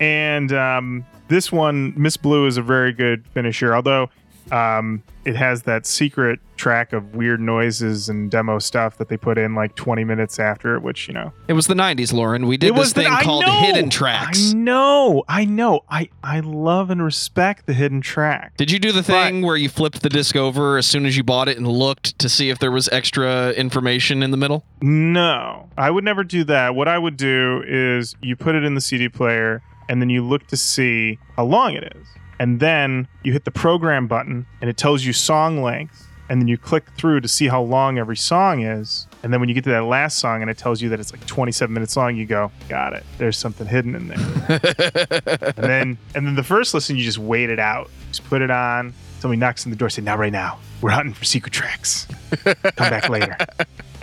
[SPEAKER 1] And um, this one, Miss Blue, is a very good finisher, although um, it has that secret track of weird noises and demo stuff that they put in like 20 minutes after it, which, you know.
[SPEAKER 2] It was the 90s, Lauren. We did this thing the, called know, hidden tracks.
[SPEAKER 1] I know. I know. I, I love and respect the hidden track.
[SPEAKER 2] Did you do the thing but, where you flipped the disc over as soon as you bought it and looked to see if there was extra information in the middle?
[SPEAKER 1] No. I would never do that. What I would do is you put it in the CD player and then you look to see how long it is and then you hit the program button and it tells you song length and then you click through to see how long every song is. And then when you get to that last song and it tells you that it's like 27 minutes long you go got it. There's something hidden in there. And then and then the first listen you just wait it out. Just put it on. Somebody knocks on the door say now right now. We're hunting for secret tracks. Come back later.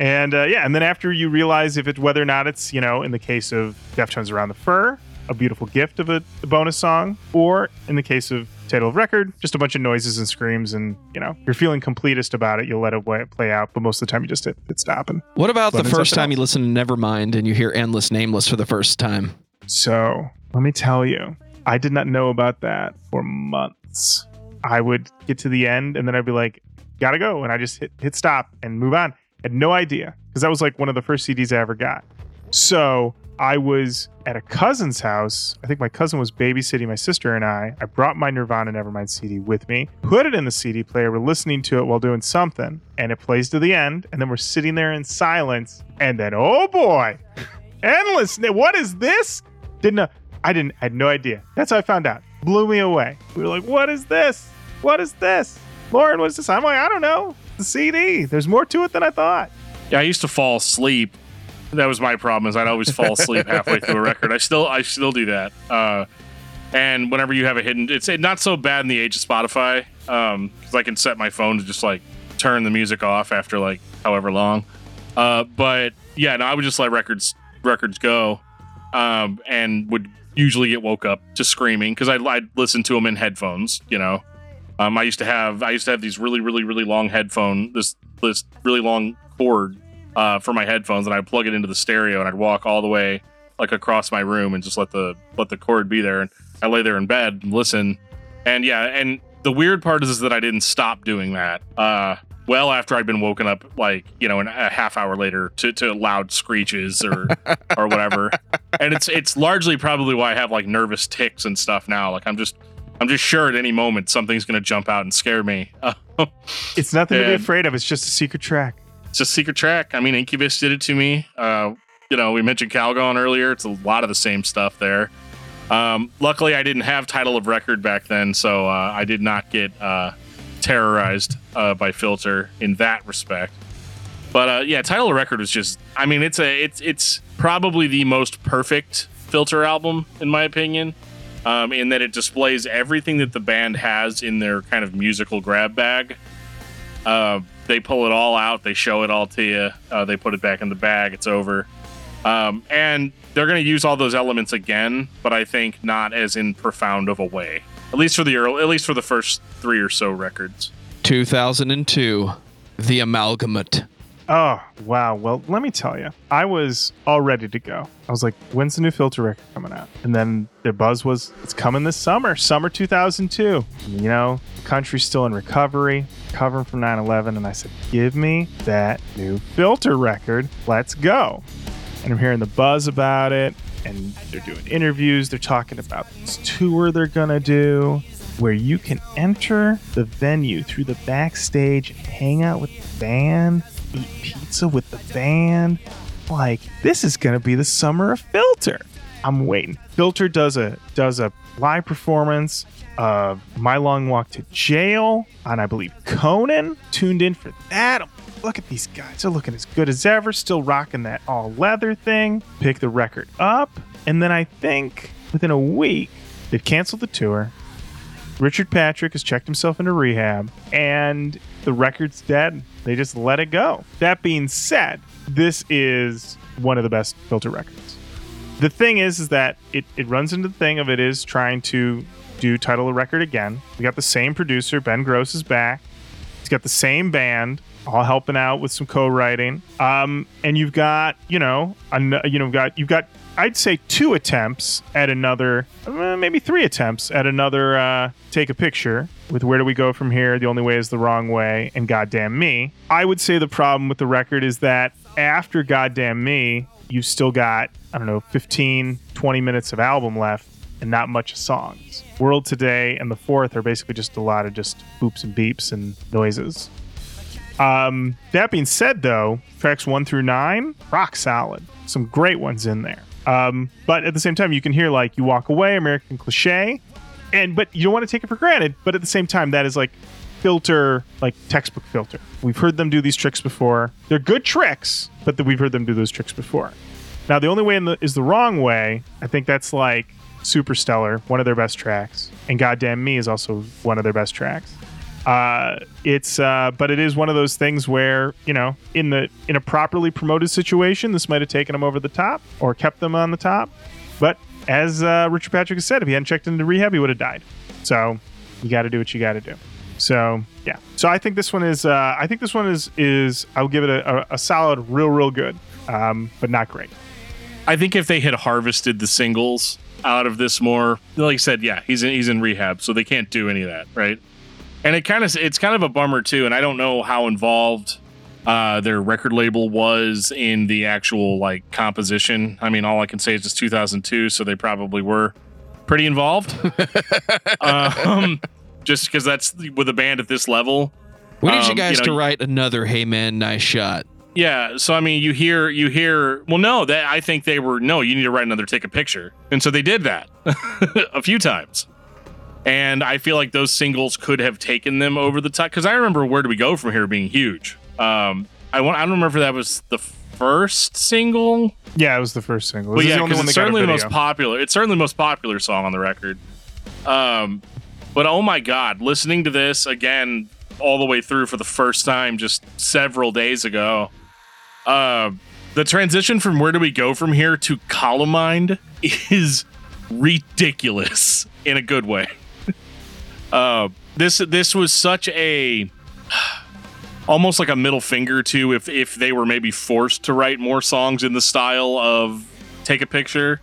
[SPEAKER 1] And uh, yeah and then after you realize if it whether or not it's you know in the case of deftones around the fur a beautiful gift of a, a bonus song, or in the case of title of record, just a bunch of noises and screams, and you know you're feeling completest about it. You'll let it play out, but most of the time you just hit, hit stop. And
[SPEAKER 2] what about the first time else. you listen to Nevermind and you hear Endless Nameless for the first time?
[SPEAKER 1] So let me tell you, I did not know about that for months. I would get to the end and then I'd be like, gotta go. And I just hit, hit stop and move on. Had no idea because that was like one of the first CDs I ever got. So I was at a cousin's house. I think my cousin was babysitting my sister and I. I brought my Nirvana Nevermind CD with me, put it in the CD player. We're listening to it while doing something, and it plays to the end. And then we're sitting there in silence. And then, oh boy, endless. What is this? Didn't know. I didn't. I had no idea. That's how I found out. Blew me away. We were like, what is this? What is this? Lauren, what's this? I'm like, I don't know. The CD. There's more to it than I thought.
[SPEAKER 3] Yeah, I used to fall asleep. That was my problem. Is I'd always fall asleep halfway through a record. I still, I still do that. Uh, and whenever you have a hidden, it's not so bad in the age of Spotify because um, I can set my phone to just like turn the music off after like however long. Uh, but yeah, no, I would just let records records go, um, and would usually get woke up to screaming because I'd, I'd listen to them in headphones. You know, um, I used to have I used to have these really really really long headphone this this really long cord uh, for my headphones, and I'd plug it into the stereo, and I'd walk all the way like across my room and just let the let the cord be there, and I lay there in bed and listen, and yeah, and the weird part is, is that I didn't stop doing that. Uh, well after I'd been woken up, like you know, a half hour later to, to loud screeches or or whatever. And it's it's largely probably why I have like nervous ticks and stuff now. Like I'm just I'm just sure at any moment something's gonna jump out and scare me.
[SPEAKER 1] it's nothing to be afraid of. It's just a secret track.
[SPEAKER 3] It's a secret track. I mean, Incubus did it to me. Uh, you know, we mentioned Calgone earlier. It's a lot of the same stuff there. Um, luckily, I didn't have title of record back then, so uh, I did not get uh, terrorized uh, by Filter in that respect. But uh, yeah, title of record was just. I mean, it's a it's it's probably the most perfect Filter album in my opinion, um, in that it displays everything that the band has in their kind of musical grab bag. Uh, they pull it all out, they show it all to you, uh, they put it back in the bag, it's over. Um, and they're going to use all those elements again, but I think not as in profound of a way. At least for the early, at least for the first three or so records.
[SPEAKER 2] 2002, The Amalgamut.
[SPEAKER 1] Oh, wow. Well, let me tell you, I was all ready to go. I was like, when's the new filter record coming out? And then the buzz was, it's coming this summer, summer 2002. You know, the country's still in recovery, recovering from 9 11. And I said, give me that new filter record. Let's go. And I'm hearing the buzz about it. And they're doing interviews. They're talking about this tour they're going to do where you can enter the venue through the backstage and hang out with the band eat pizza with the band. Like this is gonna be the summer of Filter. I'm waiting. Filter does a does a live performance of My Long Walk to Jail and I believe Conan. Tuned in for that. Look at these guys. They're looking as good as ever. Still rocking that all leather thing. Pick the record up. And then I think within a week, they've canceled the tour. Richard Patrick has checked himself into rehab, and the record's dead. They just let it go. That being said, this is one of the best filter records. The thing is, is that it, it runs into the thing of it is trying to do title a record again. We got the same producer, Ben Grosse is back. He's got the same band, all helping out with some co-writing. Um, and you've got, you know, an, you know, got you've got I'd say two attempts at another, uh, maybe three attempts at another uh, take a picture with Where Do We Go From Here? The Only Way is the Wrong Way and Goddamn Me. I would say the problem with the record is that after Goddamn Me, you've still got, I don't know, 15, 20 minutes of album left and not much songs. World Today and the fourth are basically just a lot of just boops and beeps and noises. Um, that being said, though, tracks one through nine, rock solid. Some great ones in there. Um, but at the same time, you can hear like you walk away, American cliche, and but you don't want to take it for granted. But at the same time, that is like filter, like textbook filter. We've heard them do these tricks before. They're good tricks, but the, we've heard them do those tricks before. Now, the only way the, is the wrong way. I think that's like Superstellar, one of their best tracks, and Goddamn Me is also one of their best tracks. Uh, it's uh, but it is one of those things where you know in the in a properly promoted situation, this might have taken them over the top or kept them on the top. But as uh, Richard Patrick has said, if he hadn't checked into rehab, he would have died. So you got to do what you got to do. So yeah. So I think this one is. Uh, I think this one is is. I will give it a, a, a solid, real, real good, um, but not great.
[SPEAKER 3] I think if they had harvested the singles out of this more. Like I said, yeah, he's in, he's in rehab, so they can't do any of that, right? And it kind of it's kind of a bummer too. And I don't know how involved uh, their record label was in the actual like composition. I mean, all I can say is it's 2002, so they probably were pretty involved. um, just because that's with a band at this level.
[SPEAKER 2] We need you
[SPEAKER 3] Um,
[SPEAKER 2] guys
[SPEAKER 3] you know,
[SPEAKER 2] to write another "Hey man, nice shot."
[SPEAKER 3] Yeah, so I mean, you hear, you hear. Well, no, that I think they were no. You need to write another, take a picture, and so they did that a few times. And I feel like those singles could have taken them over the top because I remember "Where Do We Go From Here" being huge. Um, I want, I don't remember if that was the first single,
[SPEAKER 1] Yeah, it was the first single.
[SPEAKER 3] But yeah,
[SPEAKER 1] the only
[SPEAKER 3] because
[SPEAKER 1] one
[SPEAKER 3] it's
[SPEAKER 1] that got a
[SPEAKER 3] certainly the most popular. It's certainly the most popular song on the record. Um, but oh my god, listening to this again all the way through for the first time just several days ago. Uh, the transition from where do we go from here to Columind is ridiculous in a good way. Uh, this this was such a almost like a middle finger to if if they were maybe forced to write more songs in the style of take a picture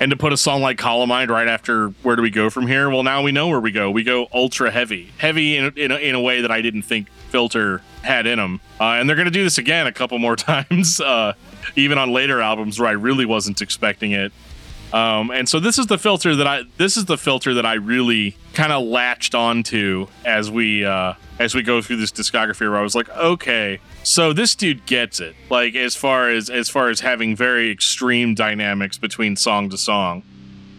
[SPEAKER 3] and to put a song like Columbine right after where do we go from here? Well, now we know where we go. We go ultra heavy, heavy in in a, in a way that I didn't think Filter had in them, uh, and they're gonna do this again a couple more times, uh, even on later albums where I really wasn't expecting it. Um, and so this is the filter that I this is the filter that I really kind of latched onto as we uh, as we go through this discography where I was like, okay, so this dude gets it. Like as far as as far as having very extreme dynamics between song to song.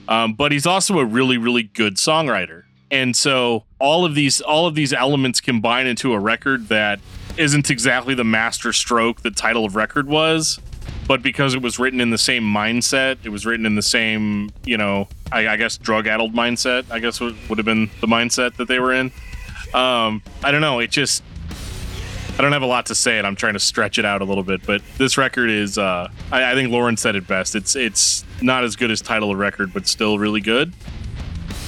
[SPEAKER 3] Um, but he's also a really really good songwriter. And so all of these all of these elements combine into a record that isn't exactly the master stroke the title of record was but because it was written in the same mindset, it was written in the same, you know, I, I guess drug-addled mindset. I guess would, would have been the mindset that they were in. Um, I don't know. It just, I don't have a lot to say, and I'm trying to stretch it out a little bit. But this record is, uh, I, I think Lauren said it best. It's it's not as good as title of record, but still really good.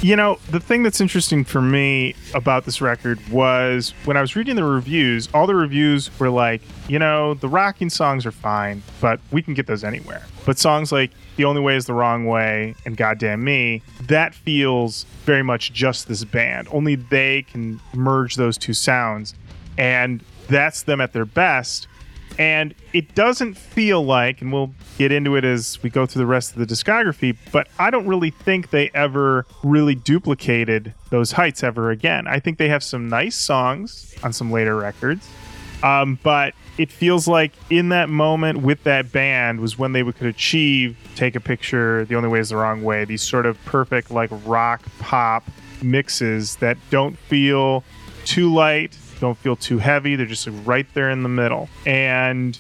[SPEAKER 1] You know, the thing that's interesting for me about this record was when I was reading the reviews, all the reviews were like, you know, the rocking songs are fine, but we can get those anywhere. But songs like The Only Way is the Wrong Way and Goddamn Me, that feels very much just this band. Only they can merge those two sounds. And that's them at their best. And it doesn't feel like, and we'll get into it as we go through the rest of the discography, but I don't really think they ever really duplicated those heights ever again. I think they have some nice songs on some later records, um, but it feels like in that moment with that band was when they could achieve Take a Picture, The Only Way is the Wrong Way, these sort of perfect, like rock pop mixes that don't feel too light, don't feel too heavy. They're just right there in the middle. And,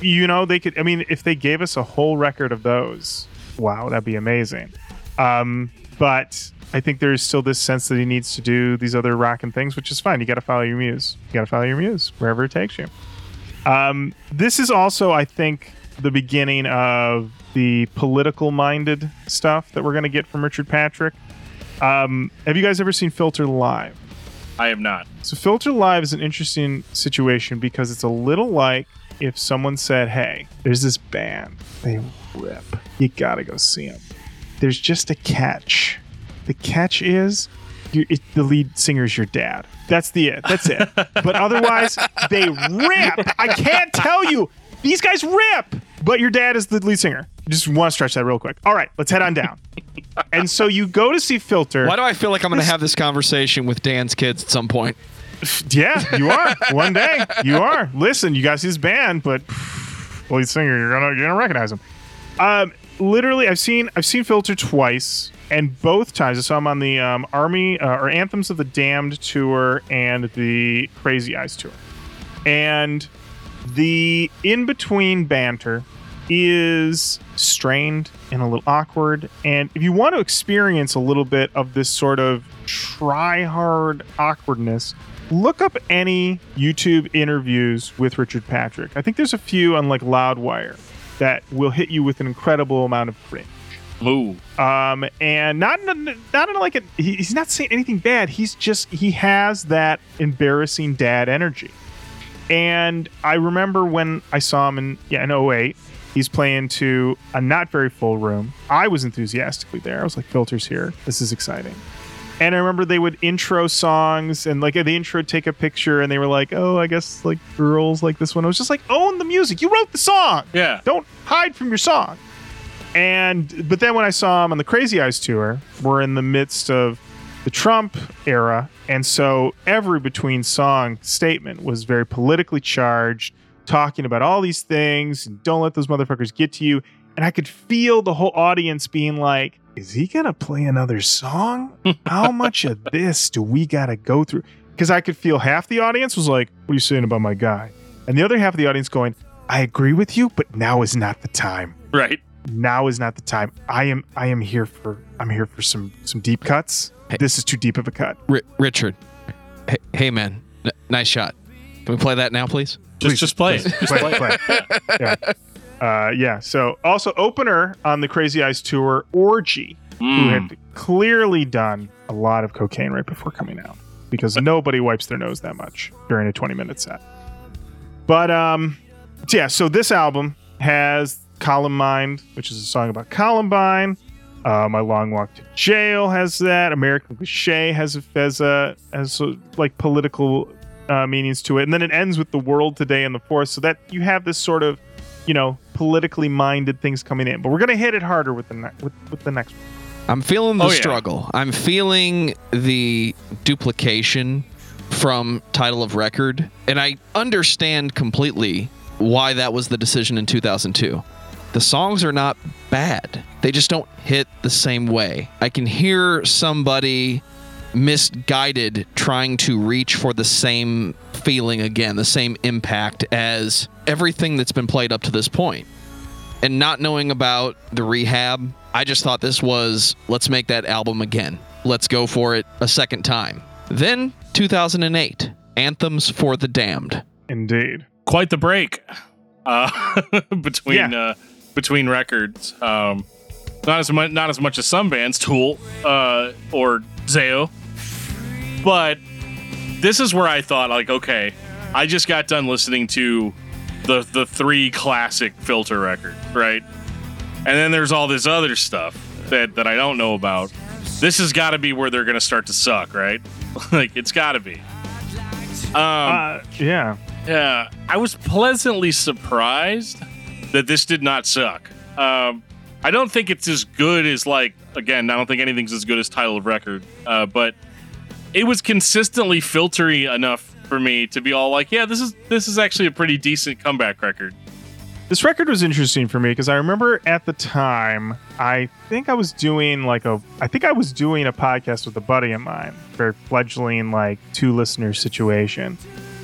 [SPEAKER 1] you know, they could, I mean, if they gave us a whole record of those, wow, that'd be amazing. Um, but I think there's still this sense that he needs to do these other rocking things, which is fine. You got to follow your muse. You got to follow your muse wherever it takes you. Um, this is also, I think, the beginning of the political minded stuff that we're going to get from Richard Patrick. Um, have you guys ever seen Filter live?
[SPEAKER 3] I have not.
[SPEAKER 1] So Filter Live is an interesting situation because it's a little like if someone said, "Hey, there's this band. They rip. You got to go see them." There's just a catch. The catch is you it, the lead singer's your dad. That's the it. That's it. but otherwise, they rip. I can't tell you. These guys rip. But your dad is the lead singer. Just want to stretch that real quick. All right, let's head on down. and so you go to see Filter.
[SPEAKER 2] Why do I feel like I'm going to have this conversation with Dan's kids at some point?
[SPEAKER 1] Yeah, you are. One day, you are. Listen, you guys see this band, but lead singer, you're gonna you're gonna recognize him. Um, literally, I've seen I've seen Filter twice, and both times I saw him on the um, Army uh, or Anthems of the Damned tour and the Crazy Eyes tour, and the in between banter is strained and a little awkward. And if you want to experience a little bit of this sort of try hard awkwardness, look up any YouTube interviews with Richard Patrick. I think there's a few on like Loudwire that will hit you with an incredible amount of cringe.
[SPEAKER 3] Ooh.
[SPEAKER 1] Um, and not in, not in like a, he, he's not saying anything bad. He's just he has that embarrassing dad energy. And I remember when I saw him in yeah in 08, He's playing to a not very full room. I was enthusiastically there. I was like, filters here. This is exciting. And I remember they would intro songs and like at the intro take a picture and they were like, oh, I guess like girls like this one. I was just like, own the music. You wrote the song.
[SPEAKER 3] Yeah.
[SPEAKER 1] Don't hide from your song. And but then when I saw him on the Crazy Eyes tour, we're in the midst of the Trump era, and so every between song statement was very politically charged, talking about all these things and don't let those motherfuckers get to you. And I could feel the whole audience being like, "Is he gonna play another song? How much of this do we gotta go through?" Because I could feel half the audience was like, "What are you saying about my guy?" and the other half of the audience going, "I agree with you, but now is not the time."
[SPEAKER 3] Right.
[SPEAKER 1] Now is not the time. I am I am here for I'm here for some some deep cuts.
[SPEAKER 2] Hey.
[SPEAKER 1] This is too deep of a cut.
[SPEAKER 2] Ri Richard, hey, hey man, N- nice shot. Can we play that now, please?
[SPEAKER 3] Just just play it. Just
[SPEAKER 1] Play,
[SPEAKER 3] play
[SPEAKER 1] play. Yeah. Uh, yeah. So also opener on the Crazy Eyes tour, Orgy, who
[SPEAKER 3] Mm.
[SPEAKER 1] had clearly done a lot of cocaine right before coming out because nobody wipes their nose that much during a 20 minute set. But um, yeah. So this album has Columbine, which is a song about Columbine. Uh, My Long Walk to Jail has that. American Cliche has a has a has a, like political uh, meanings to it, and then it ends with the world today in the forest. So that you have this sort of you know politically minded things coming in. But we're gonna hit it harder with the ne- with, with the next one.
[SPEAKER 2] I'm feeling the
[SPEAKER 3] Oh, yeah.
[SPEAKER 2] struggle. I'm feeling the duplication from title of record, and I understand completely why that was the decision in 2002. The songs are not bad. They just don't hit the same way. I can hear somebody misguided trying to reach for the same feeling again, the same impact as everything that's been played up to this point and not knowing about the rehab, I just thought this was let's make that album again. Let's go for it a second time. Then 2008, Anthems for the Damned.
[SPEAKER 1] Indeed.
[SPEAKER 3] Quite the break uh, between
[SPEAKER 1] Yeah.
[SPEAKER 3] uh, between records. Um, not as much not as much as some bands, Tool uh, or Zao, but this is where I thought like, okay, I just got done listening to the the three classic filter records, right? And then there's all this other stuff that that I don't know about. This has got to be where they're gonna start to suck, right? like it's got to be. Um,
[SPEAKER 1] Uh, yeah.
[SPEAKER 3] yeah, I was pleasantly surprised that this did not suck. Um, I don't think it's as good as like again. I don't think anything's as good as title of record, uh, but it was consistently filtery enough for me to be all like, yeah, this is this is actually a pretty decent comeback record.
[SPEAKER 1] This record was interesting for me because I remember at the time, I think I was doing like a, I think I was doing a podcast with a buddy of mine, very fledgling like two listener situation.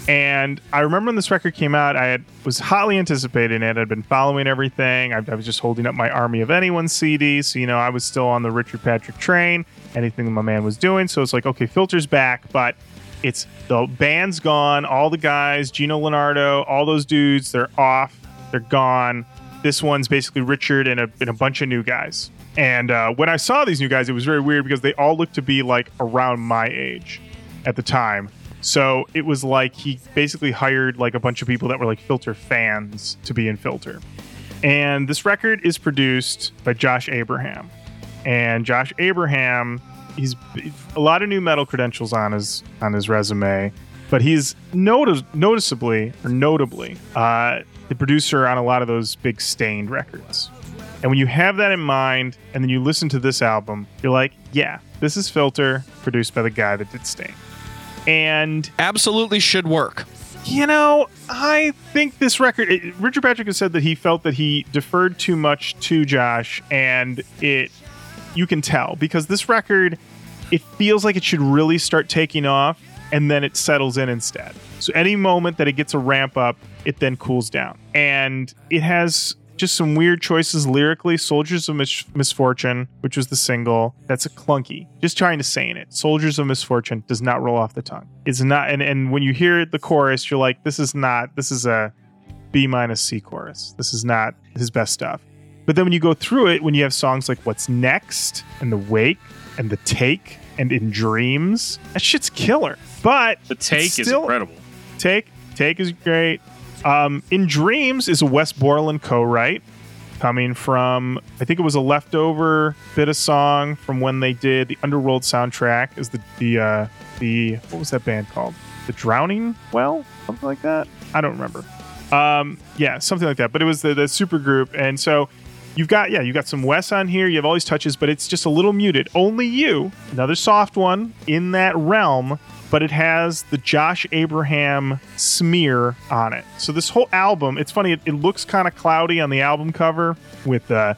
[SPEAKER 1] And I remember when this record came out, I had was hotly anticipating it. I'd been following everything. I, I was just holding up my Army of Anyone CD, so you know I was still on the Richard Patrick train. Anything that my man was doing, so it's like okay, filters back, but it's the band's gone. All the guys, Geno Lenardo, all those dudes, they're off. They're gone. This one's basically Richard and a, and a bunch of new guys. And uh, when I saw these new guys, it was very weird because they all looked to be like around my age at the time. So it was like he basically hired like a bunch of people that were like Filter fans to be in Filter. And this record is produced by Josh Abraham. And Josh Abraham, he's a lot of nu metal credentials on his on his resume, but he's notice, noticeably or notably uh, the producer on a lot of those big Staind records. And when you have that in mind, and then you listen to this album, you're like, yeah, this is Filter, produced by the guy that did Stain. And
[SPEAKER 2] Absolutely should work.
[SPEAKER 1] you know, I think this record. It, Richard Patrick has said that he felt that he deferred too much to Josh, and it you can tell because this record it feels like it should really start taking off, and then it settles in instead. So any moment that it gets a ramp up, it then cools down, and it has just some weird choices lyrically. Soldiers of Mis- Misfortune, which was the single, that's a clunky. Just trying to say in it. Soldiers of Misfortune does not roll off the tongue. It's not, and, and when you hear the chorus, you're like, this is not, this is a B minus C chorus. This is not his best stuff. But then when you go through it, when you have songs like What's Next and The Wake and The Take and In Dreams, that shit's killer. But
[SPEAKER 3] The take
[SPEAKER 1] it's
[SPEAKER 3] is incredible.
[SPEAKER 1] Take Take is great. Um, In Dreams is a Wes Borland co-write, coming from I think it was a leftover bit of song from when they did the Underworld soundtrack. Is the the uh, the what was that band called? The Drowning Well, something like that. I don't remember. Um, yeah, something like that. But it was the the super group, and so you've got yeah, you've got some Wes on here. You have all these touches, but it's just a little muted. Only you, another soft one in that realm, but it has the Josh Abraham smear on it. So this whole album, it's funny. It, it looks kind of cloudy on the album cover with uh,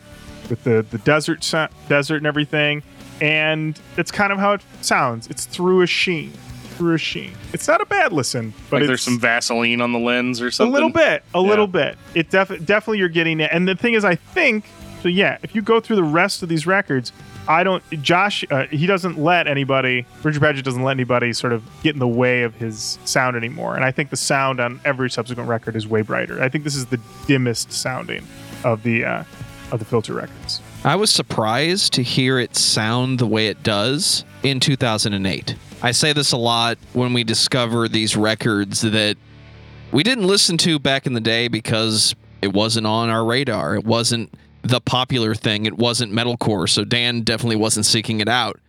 [SPEAKER 1] with the the desert desert and everything, and it's kind of how it sounds. It's through a sheen. Through a sheen. It's not a bad listen, but
[SPEAKER 3] like there's some Vaseline on the lens or something.
[SPEAKER 1] a little bit, a
[SPEAKER 3] Yeah.
[SPEAKER 1] little bit. It def- definitely you're getting it. And the thing is, I think so. Yeah, if you go through the rest of these records, I don't. Josh, uh, he doesn't let anybody. Richard Patrick doesn't let anybody sort of get in the way of his sound anymore. And I think the sound on every subsequent record is way brighter. I think this is the dimmest sounding of the uh, of the filter records.
[SPEAKER 2] I was surprised to hear it sound the way it does in 2008. I say this a lot when we discover these records that we didn't listen to back in the day because it wasn't on our radar. It wasn't the popular thing. It wasn't metalcore, so Dan definitely wasn't seeking it out.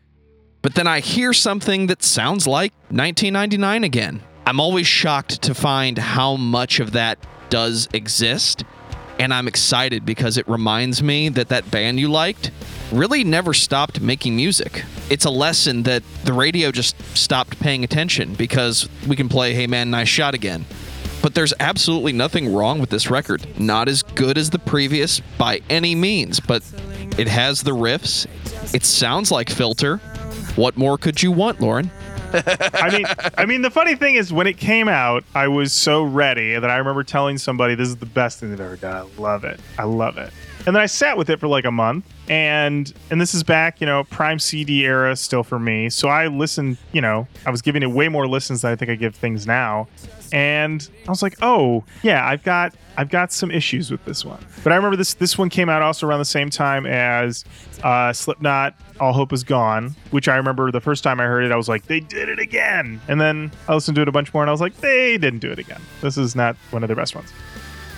[SPEAKER 2] But then I hear something that sounds like 1999 again. I'm always shocked to find how much of that does exist and I'm excited because it reminds me that that band you liked really never stopped making music. It's a lesson that the radio just stopped paying attention because we can play Hey Man, Nice Shot again. But there's absolutely nothing wrong with this record. Not as good as the previous by any means, but it has the riffs. It sounds like Filter. What more could you want, Lauren?
[SPEAKER 1] I mean, I mean, the funny thing is, when it came out, I was so ready that I remember telling somebody, "This is the best thing they've ever done. I love it. I love it." And then I sat with it for like a month, and and this is back, you know, prime CD era still for me. So I listened, you know, I was giving it way more listens than I think I give things now, and I was like, "Oh, yeah, I've got I've got some issues with this one." But I remember this this one came out also around the same time as uh, Slipknot all Hope Is Gone, which I remember the first time I heard it, I was like, they did it again. And then I listened to it a bunch more and I was like, they didn't do it again. This is not one of their best ones.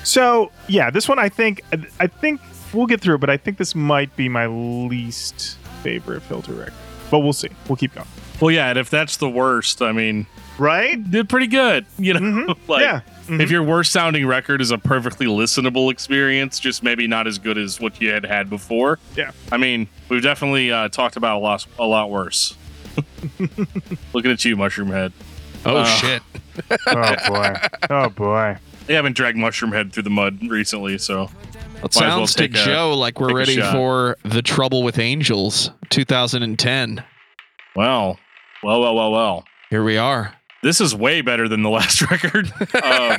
[SPEAKER 1] So yeah, this one I think I think we'll get through it, but I think this might be my least favorite filter record. But we'll see. We'll keep going.
[SPEAKER 3] Well, yeah, and if that's the worst, I mean,
[SPEAKER 1] Right?
[SPEAKER 3] did pretty good. You know,
[SPEAKER 1] Mhm.
[SPEAKER 3] like
[SPEAKER 1] yeah. Mhm.
[SPEAKER 3] if your worst sounding record is a perfectly listenable experience, just maybe not as good as what you had had before.
[SPEAKER 1] Yeah.
[SPEAKER 3] I mean, we've definitely uh, talked about a lot, a lot worse. Looking at you, Mushroom Head.
[SPEAKER 2] Oh,
[SPEAKER 3] Uh,
[SPEAKER 2] shit.
[SPEAKER 1] oh boy. Oh boy.
[SPEAKER 3] They haven't dragged Mushroom Head through the mud recently, so
[SPEAKER 2] It
[SPEAKER 3] Might as well
[SPEAKER 2] sounds to
[SPEAKER 3] take a-
[SPEAKER 2] Joe like we're
[SPEAKER 3] a
[SPEAKER 2] ready
[SPEAKER 3] shot.
[SPEAKER 2] for The Trouble with Angels 2010.
[SPEAKER 3] well, well, well, well, well.
[SPEAKER 2] Here we are.
[SPEAKER 3] This is way better than the last record, uh,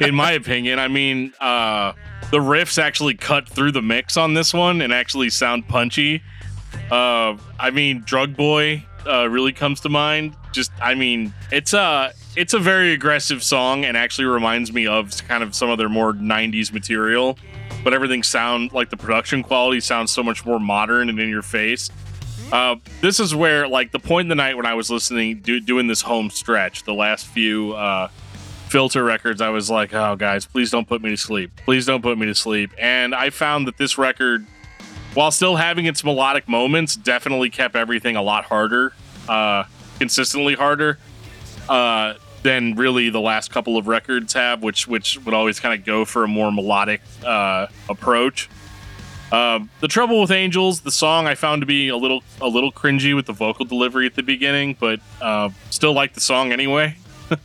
[SPEAKER 3] in my opinion. I mean, uh, the riffs actually cut through the mix on this one and actually sound punchy. Uh, I mean, Drug Boy uh, really comes to mind. Just, I mean, it's a it's a very aggressive song and actually reminds me of kind of some of their more '90s material. But everything sound like the production quality sounds so much more modern and in your face. Uh, this is where, like, the point in the night when I was listening, do, doing this home stretch, the last few uh, filter records, I was like, oh, guys, please don't put me to sleep. Please don't put me to sleep. And I found that this record, while still having its melodic moments, definitely kept everything a lot harder, uh, consistently harder. Uh, than really the last couple of records have, which which would always kind of go for a more melodic uh, approach. Um, the trouble with Angels, the song I found to be a little a little cringy with the vocal delivery at the beginning, but uh, still like the song anyway. uh,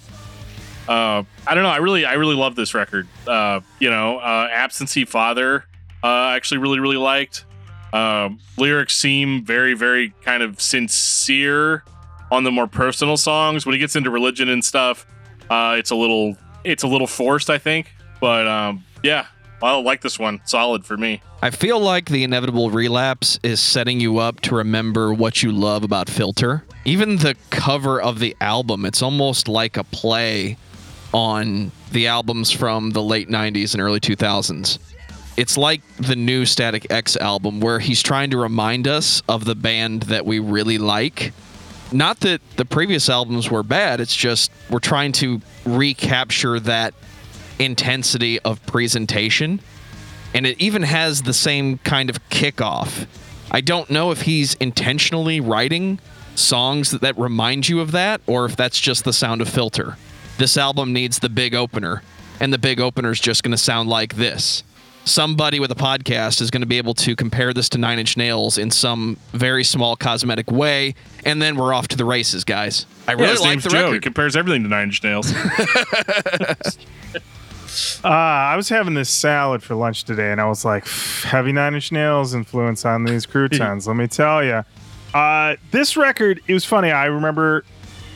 [SPEAKER 3] I don't know. I really I really love this record. Uh, you know, uh, Absentee Father, uh, I actually really really liked. Um, lyrics seem very very kind of sincere on the more personal songs. When he gets into religion and stuff, uh, it's a little it's a little forced, I think. But um, yeah, I like this one. Solid for me.
[SPEAKER 2] I feel like the inevitable relapse is setting you up to remember what you love about Filter. Even the cover of the album, it's almost like a play on the albums from the late 90s and early 2000s. It's like the new Static X album where he's trying to remind us of the band that we really like. Not that the previous albums were bad, it's just we're trying to recapture that intensity of presentation and it even has the same kind of kickoff. I don't know if he's intentionally writing songs that, that remind you of that or if that's just the sound of filter. This album needs the big opener, and the big opener is just going to sound like this. Somebody with a podcast is going to be able to compare this to Nine Inch Nails in some very small cosmetic way, and then we're off to the races, guys. I really
[SPEAKER 3] his
[SPEAKER 2] like the
[SPEAKER 3] Joe. He
[SPEAKER 2] record.
[SPEAKER 3] compares everything to Nine Inch Nails.
[SPEAKER 1] Uh, I was having this salad for lunch today, and I was like, heavy Nine Inch Nails influence on these croutons. let me tell you. Uh, this record, it was funny. I remember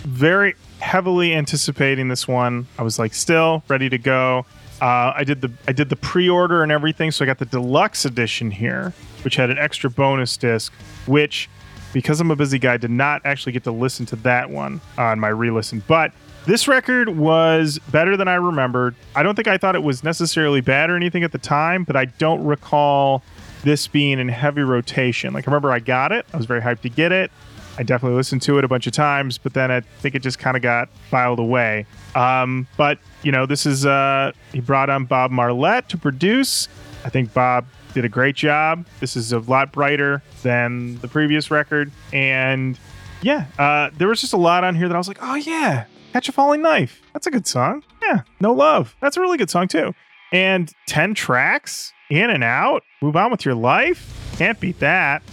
[SPEAKER 1] very heavily anticipating this one. I was like, still ready to go. Uh, I did the I did the pre-order and everything, so I got the deluxe edition here, which had an extra bonus disc, which because I'm a busy guy, did not actually get to listen to that one on my re-listen. But this record was better than I remembered. I don't think I thought it was necessarily bad or anything at the time, but I don't recall this being in heavy rotation. Like I remember I got it. I was very hyped to get it. I definitely listened to it a bunch of times, but then I think it just kind of got filed away. Um, but you know, this is uh, he brought on Bob Marlette to produce. I think Bob did a great job. This is a lot brighter than the previous record, and yeah, uh, there was just a lot on here that I was like, oh yeah, Catch a Falling Knife. That's a good song. Yeah, No Love. That's a really good song too. And ten tracks in and out. Move on with your life. Can't beat that.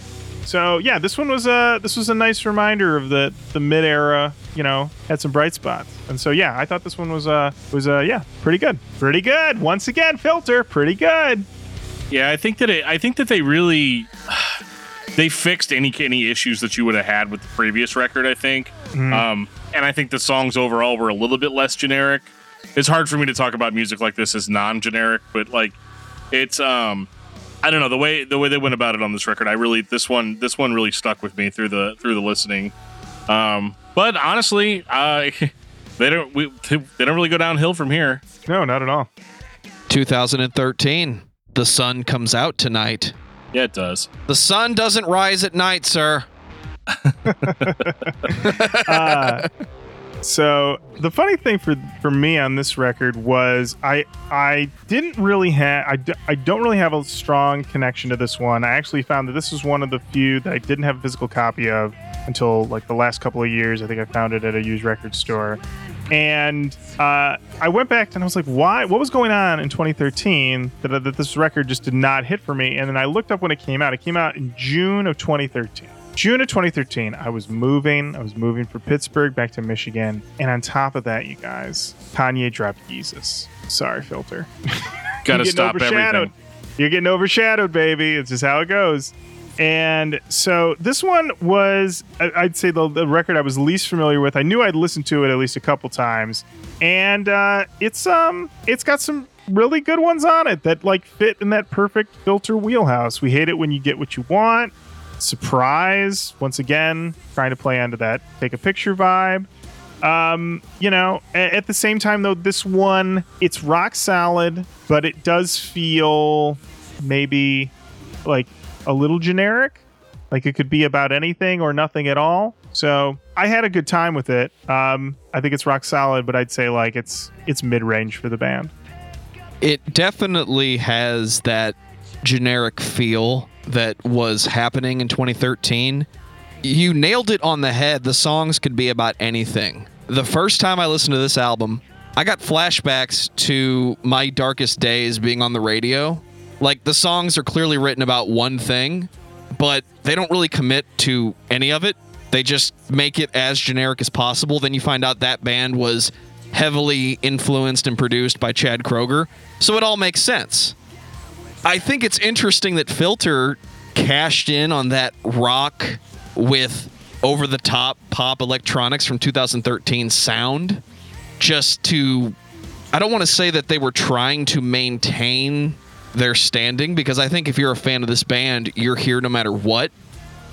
[SPEAKER 1] So yeah, this one was a this was a nice reminder of the the mid era. You know, had some bright spots, and so yeah, I thought this one was uh was uh yeah pretty good, pretty good. Once again, filter pretty good.
[SPEAKER 3] Yeah, I think that it, I think that they really they fixed any any issues that you would have had with the previous record. I think, um, and I think the songs overall were a little bit less generic. It's hard for me to talk about music like this as non-generic, but like it's um, I don't know the way the way they went about it on this record. I really this one this one really stuck with me through the through the listening. Um, but honestly, I they don't we, they don't really go downhill from here.
[SPEAKER 1] No, not at all.
[SPEAKER 2] 2013. The sun comes out tonight.
[SPEAKER 3] Yeah, it does.
[SPEAKER 2] The sun doesn't rise at night, sir.
[SPEAKER 1] uh, so the funny thing for for me on this record was I I didn't really have I, d- I don't really have a strong connection to this one. I actually found that this was one of the few that I didn't have a physical copy of until like the last couple of years. I think I found it at a used record store. And uh, I went back and I was like, why? What was going on in 2013 that, that this record just did not hit for me? And then I looked up when it came out. It came out in June of 2013. June of 2013, I was moving. I was moving from Pittsburgh back to Michigan. And on top of that, you guys, Kanye dropped Yeezus. Sorry, filter.
[SPEAKER 3] Got
[SPEAKER 1] You're
[SPEAKER 3] to
[SPEAKER 1] getting
[SPEAKER 3] stop everything.
[SPEAKER 1] You're getting overshadowed, baby. It's just how it goes. And so this one was, I'd say, the, the record I was least familiar with. I knew I'd listened to it at least a couple times, and uh, it's um, it's got some really good ones on it that like fit in that perfect filter wheelhouse. We hate it when you get what you want. Surprise, once again, trying to play onto that take a picture vibe. Um you know a- at the same time though this one it's rock solid but it does feel maybe like a little generic. Like it could be about anything or nothing at all. So i had a good time with it. Um i think it's rock solid but i'd say like it's it's mid-range for the band.
[SPEAKER 2] It definitely has that generic feel that was happening in 2013. You nailed it on the head. The songs could be about anything. The first time I listened to this album, I got flashbacks to my darkest days being on the radio. Like the songs are clearly written about one thing, but they don't really commit to any of it. They just make it as generic as possible. Then you find out that band was heavily influenced and produced by Chad Kroeger. So it all makes sense. I think it's interesting that Filter cashed in on that rock with over the top pop electronics from 2013 sound just to I don't want to say that they were trying to maintain their standing because I think if you're a fan of this band, you're here no matter what.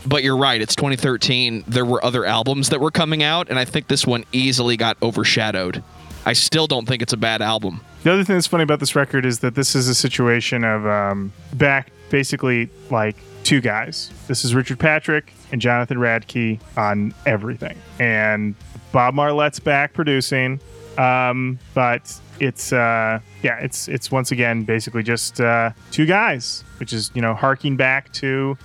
[SPEAKER 2] But you're right, it's 2013. There were other albums that were coming out, and I think this one easily got overshadowed. I still don't think it's a bad album.
[SPEAKER 1] The other thing that's funny about this record is that this is a situation of um, back basically like two guys. This is Richard Patrick and Jonathan Radtke on everything, and Bob Marlette's back producing. Um, but it's uh, yeah, it's it's once again basically just uh, two guys, which is you know harking back to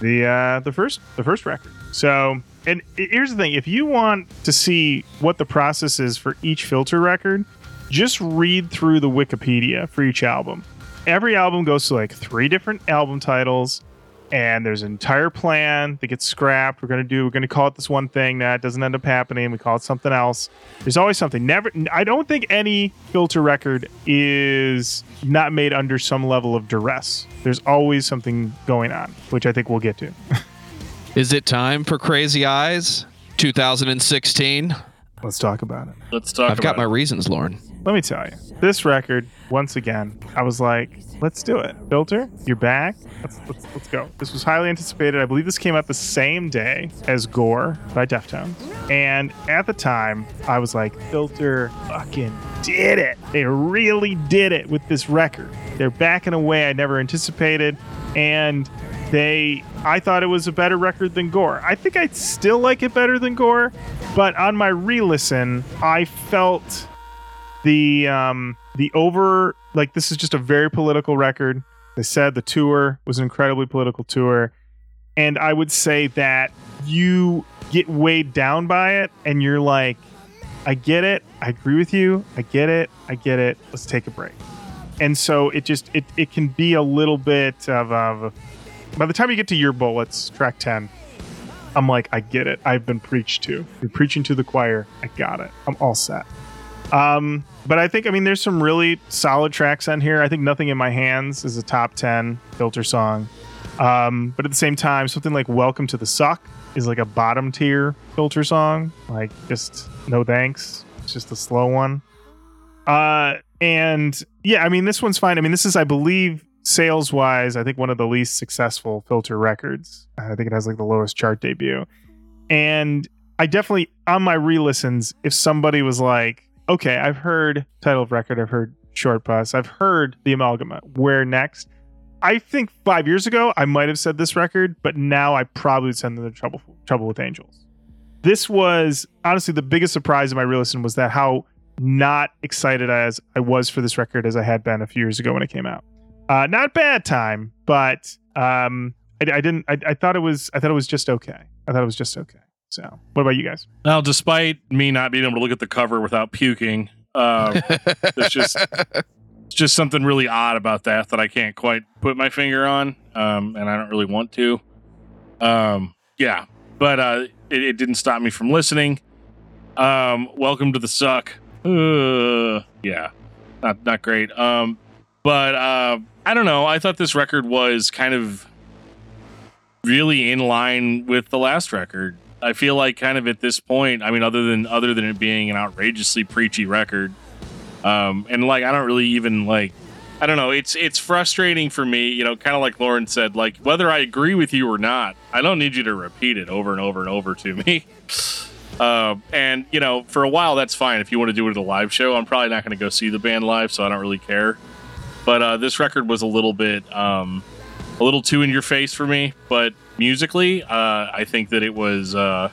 [SPEAKER 1] the uh, the first the first record. So, and here's the thing: if you want to see what the process is for each filter record, just read through the Wikipedia for each album. Every album goes to like three different album titles, and there's an entire plan that gets scrapped. We're gonna do. We're gonna call it this one thing that doesn't end up happening. We call it something else. There's always something. Never. I don't think any filter record is not made under some level of duress. There's always something going on, which I think we'll get to.
[SPEAKER 2] Is it time for Crazy Eyes 2016?
[SPEAKER 1] Let's talk about it.
[SPEAKER 3] Let's talk.
[SPEAKER 2] I've got my reasons, Lauren.
[SPEAKER 1] Let me tell you, this record, once again, I was like, let's do it. Filter, you're back. Let's, let's, let's go. This was highly anticipated. I believe this came out the same day as Gore by Deftones. And at the time, I was like, Filter fucking did it. They really did it with this record. They're back in a way I never anticipated. And they I thought it was a better record than Gore. I think I still like it better than Gore, but on my re-listen, I felt the um the over like this is just a very political record. They said the tour was an incredibly political tour, and I would say that you get weighed down by it, and you're like, I get it, I agree with you, I get it, I get it. Let's take a break. And so it just it it can be a little bit of, of by the time you get to your bullets, track 10, I'm like, I get it. I've been preached to. You're preaching to the choir. I got it. I'm all set. Um, but I think, I mean, there's some really solid tracks on here. I think Nothing in My Hands is a top 10 filter song. Um, but at the same time, something like Welcome to the Suck is like a bottom tier filter song. Like, just no thanks. It's just a slow one. Uh, and yeah, I mean, this one's fine. I mean, this is, I believe, sales wise, I think one of the least successful filter records. I think it has like the lowest chart debut. And I definitely, on my re listens, if somebody was like, okay, I've heard title of record, I've heard short bus, I've heard the Amalgamut, where next? I think five years ago, I might have said this record, but now I probably would send them the trouble, trouble with angels. This was honestly the biggest surprise of my re listen was that how not excited as I was for this record as I had been a few years ago when it came out. Uh, not bad time, but um, I, I didn't. I, I thought it was. I thought it was just okay. I thought it was just okay. So, what about you guys?
[SPEAKER 3] Now, despite me not being able to look at the cover without puking, uh, it's just it's just something really odd about that that I can't quite put my finger on, um, and I don't really want to. Um, yeah, but uh, it, it didn't stop me from listening. Um, welcome to the suck. Uh, yeah, not not great. Um, but uh, I don't know. I thought this record was kind of really in line with the last record. I feel like kind of at this point, I mean, other than other than it being an outrageously preachy record, um, and like I don't really even like, I don't know. It's it's frustrating for me, you know, kind of like Lauren said, like whether I agree with you or not, I don't need you to repeat it over and over and over to me. Uh, and you know, for a while that's fine. If you want to do it at a live show, I'm probably not going to go see the band live, so I don't really care. But uh, this record was a little bit, um, a little too in your face for me. But musically, uh, I think that it was uh,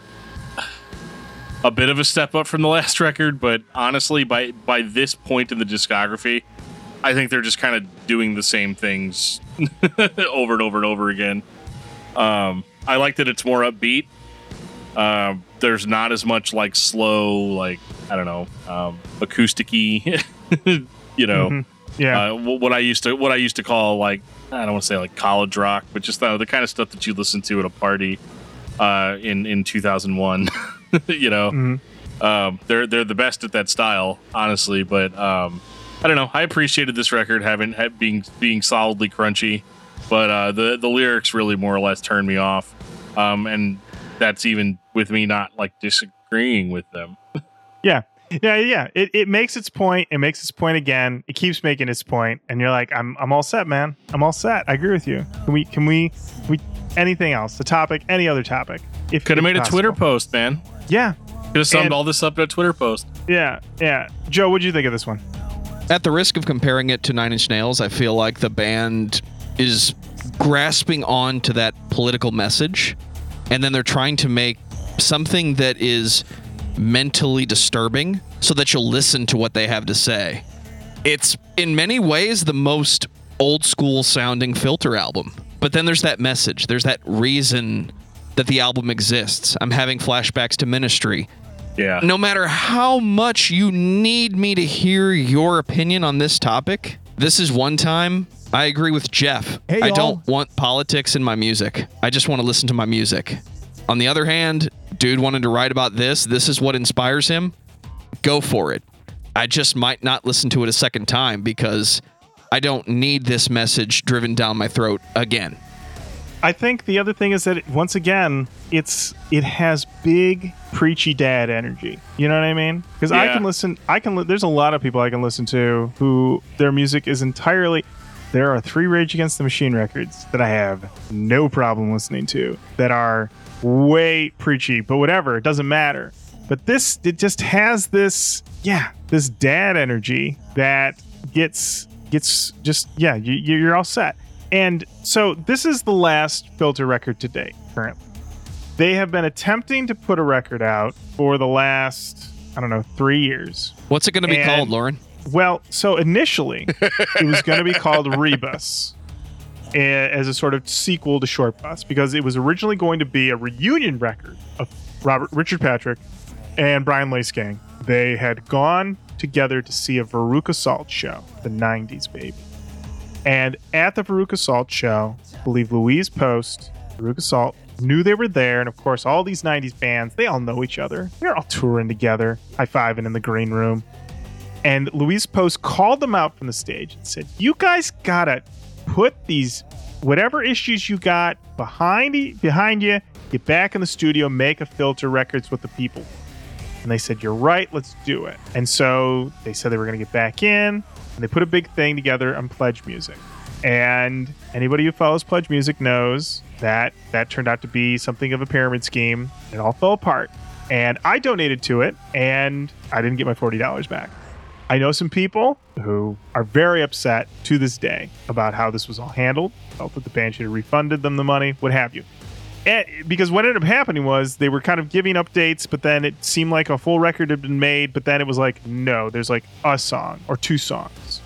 [SPEAKER 3] a bit of a step up from the last record. But honestly, by by this point in the discography, I think they're just kind of doing the same things over and over and over again. Um, I like that it's more upbeat. Um, there's not as much like slow, like I don't know, um, acousticy, you know.
[SPEAKER 1] Mhm. Yeah.
[SPEAKER 3] Uh, what I used to what I used to call like I don't want to say like college rock, but just the, the kind of stuff that you listen to at a party uh, in in 2001. you know,
[SPEAKER 1] Mhm.
[SPEAKER 3] um, they're they're the best at that style, honestly. But um, I don't know. I appreciated this record having ha- being being solidly crunchy, but uh, the the lyrics really more or less turned me off, um, and that's even with me not like disagreeing with them.
[SPEAKER 1] Yeah, yeah. Yeah. It, it makes its point. It makes its point again. It keeps making its point, and you're like, I'm I'm all set, man. I'm all set. I agree with you. Can we can we we anything else? The topic, any other topic? If
[SPEAKER 3] Could have
[SPEAKER 1] if
[SPEAKER 3] made a. Twitter post, man.
[SPEAKER 1] Yeah,
[SPEAKER 3] Could have summed
[SPEAKER 1] And-
[SPEAKER 3] all this up in a Twitter post.
[SPEAKER 1] yeah, yeah. Joe, what do you think of this one?
[SPEAKER 2] At the risk of comparing it to Nine Inch Nails, I feel like the band is grasping on to that political message, and then they're trying to make something that is mentally disturbing so that you'll listen to what they have to say. It's in many ways the most old school sounding filter album. But then there's that message, there's that reason that the album exists. I'm having flashbacks to ministry.
[SPEAKER 3] Yeah.
[SPEAKER 2] No matter how much you need me to hear your opinion on this topic, this is one time I agree with Jeff.
[SPEAKER 5] Hey,
[SPEAKER 2] I
[SPEAKER 5] y'all.
[SPEAKER 2] don't want politics in my music. I just want to listen to my music. On the other hand, dude wanted to write about this. This is what inspires him. Go for it. I just might not listen to it a second time because I don't need this message driven down my throat again.
[SPEAKER 1] I think the other thing is that once again, it's it has big preachy dad energy. You know what I mean? Because I can listen. I can. li- There's a lot of people I can listen to who their music is entirely. There are three Rage Against the Machine records that I have no problem listening to that are way preachy, but whatever, it doesn't matter. But this, it just has this, yeah, this dad energy that gets gets just yeah, you, you're all set. And so this is the last filter record to date currently. They have been attempting to put a record out for the last I don't know three years.
[SPEAKER 2] What's it going to be
[SPEAKER 1] And-
[SPEAKER 2] called, Lauren?
[SPEAKER 1] Well, so initially it was going to be called Rebus as a sort of sequel to Short Bus because it was originally going to be a reunion record of Robert Richard Patrick and Brian Liesegang. They had gone together to see a Veruca Salt show, the 90s baby. And at the Veruca Salt show, I believe Louise Post, Veruca Salt, knew they were there. And of course, all these 90s bands, they all know each other. They're all touring together, high fiving in the green room. And Louise Post called them out from the stage and said, You guys gotta put these whatever issues you got behind e- behind you, get back in the studio, make a filter records with the people. And they said, You're right, let's do it. And so they said they were gonna get back in, and they put a big thing together on Pledge Music. And anybody who follows Pledge Music knows that that turned out to be something of a pyramid scheme. It all fell apart. And I donated to it, and I didn't get my $40 back. I know some people who are very upset to this day about how this was all handled, felt that the band should have refunded them the money, what have you. And because what ended up happening was they were kind of giving updates, but then it seemed like a full record had been made, but then it was like, no, there's like a song or two songs.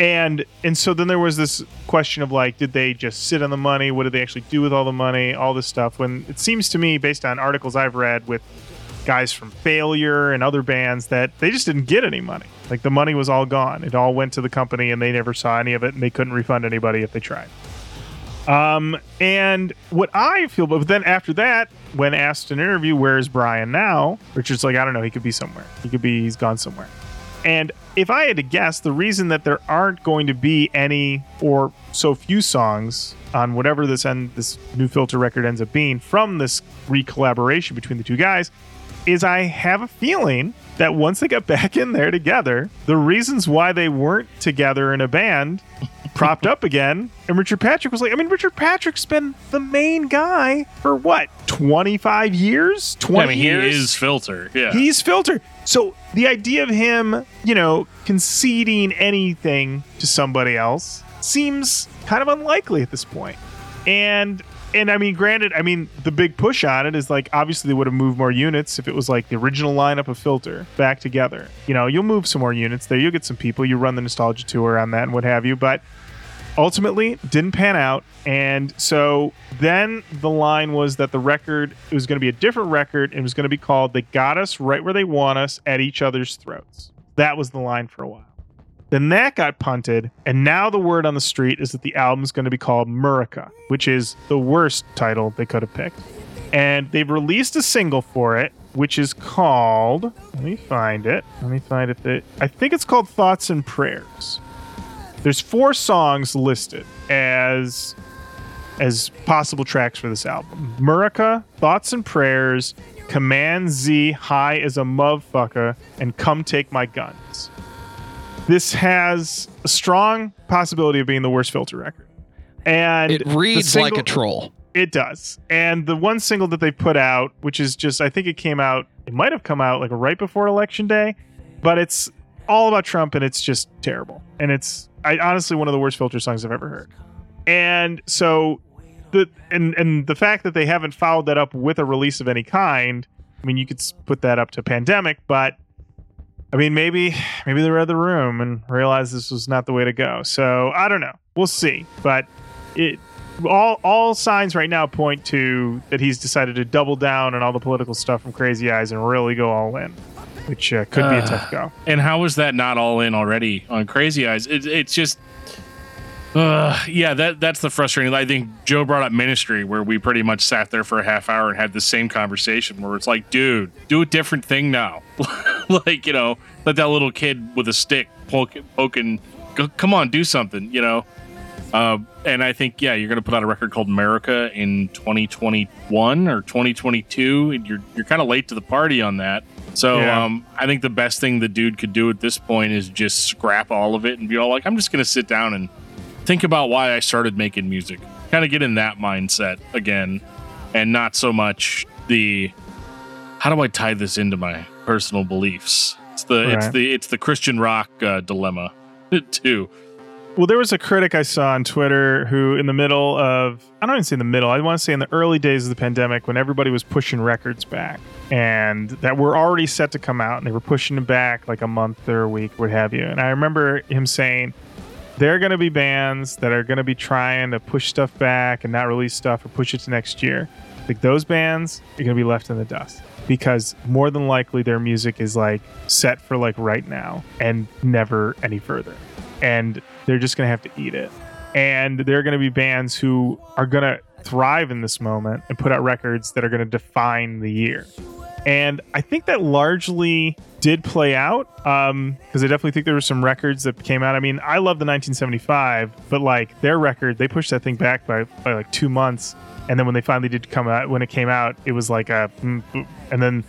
[SPEAKER 1] And and so then there was this question of like, did they just sit on the money? What did they actually do with all the money? All this stuff. When it seems to me, based on articles I've read with guys from Failure and other bands that they just didn't get any money. Like the money was all gone. It all went to the company and they never saw any of it and they couldn't refund anybody if they tried. Um, and what I feel, but then after that, when asked in an interview, where's Brian now? Richard's like, I don't know. He could be somewhere. He could be, he's gone somewhere. And if I had to guess, the reason that there aren't going to be any or so few songs on whatever this end, this new filter record ends up being from this re-collaboration between the two guys is I have a feeling that once they got back in there together, the reasons why they weren't together in a band propped up again. And Richard Patrick was like, I mean, Richard Patrick's been the main guy for what, 25 years? 20
[SPEAKER 3] I mean, he is filter. Yeah.
[SPEAKER 1] He's filter. So the idea of him, you know, conceding anything to somebody else seems kind of unlikely at this point. And and I mean, granted, I mean the big push on it is like obviously they would have moved more units if it was like the original lineup of Filter back together. You know, you'll move some more units there. You'll get some people. You run the nostalgia tour on that and what have you. But ultimately didn't pan out and so then the line was that the record it was going to be a different record and it was going to be called they got us right where they want us at each other's throats that was the line for a while then that got punted and now the word on the street is that the album's going to be called murica which is the worst title they could have picked and they've released a single for it which is called let me find it let me find it i think it's called thoughts and prayers there's four songs listed as as possible tracks for this album. Murica, Thoughts and Prayers, Command Z, High as a Motherfucker, and Come Take My Guns. This has a strong possibility of being the worst filter record. And
[SPEAKER 2] It reads like
[SPEAKER 1] single-
[SPEAKER 2] a troll.
[SPEAKER 1] it does. And the one single that they put out, which is just, I think it came out, it might have come out like right before election day, but it's all about Trump and it's just terrible. And it's, I honestly, one of the worst filter songs I've ever heard. And so the, and, and the fact that they haven't followed that up with a release of any kind, I mean, you could put that up to pandemic, but I mean, maybe maybe they read the room and realized this was not the way to go. So I don't know. We'll see. But it all all signs right now point to that he's decided to double down on all the political stuff from Crazy Eyes and really go all in, which uh, could be a
[SPEAKER 3] Uh,
[SPEAKER 1] tough go.
[SPEAKER 3] And how was that not all in already on Crazy Eyes? It, it's just, uh, yeah, that that's the frustrating. I think Joe brought up Ministry, where we pretty much sat there for a half hour and had the same conversation, where it's like, dude, do a different thing now. like you know, let that little kid with a stick poke, poking, go, come on, do something. You know. Uh, and I think yeah, you're gonna put out a record called America in 2021 or 2022, and you're you're kind of late to the party on that. So
[SPEAKER 1] Yeah.
[SPEAKER 3] um, I think the best thing the dude could do at this point is just scrap all of it and be all like, I'm just gonna sit down and think about why I started making music. Kind of get in that mindset again, and not so much the how do I tie this into my personal beliefs. It's the it's the it's the Christian rock uh, dilemma too.
[SPEAKER 1] Well, there was a critic I saw on Twitter who, in the middle of, I don't even say in the middle, I want to say in the early days of the pandemic when everybody was pushing records back and that were already set to come out and they were pushing them back like a month or a week, what have you. And I remember him saying, there are going to be bands that are going to be trying to push stuff back and not release stuff or push it to next year. Like those bands are going to be left in the dust because more than likely their music is like set for like right now and never any further. And they're just going to have to eat it. And there are going to be bands who are going to thrive in this moment and put out records that are going to define the year. And I think that largely did play out because I definitely think there were some records that came out. I mean, I love the 1975, but like their record, they pushed that thing back by, by like two months. And then when they finally did come out, when it came out, it was like a, mm, and then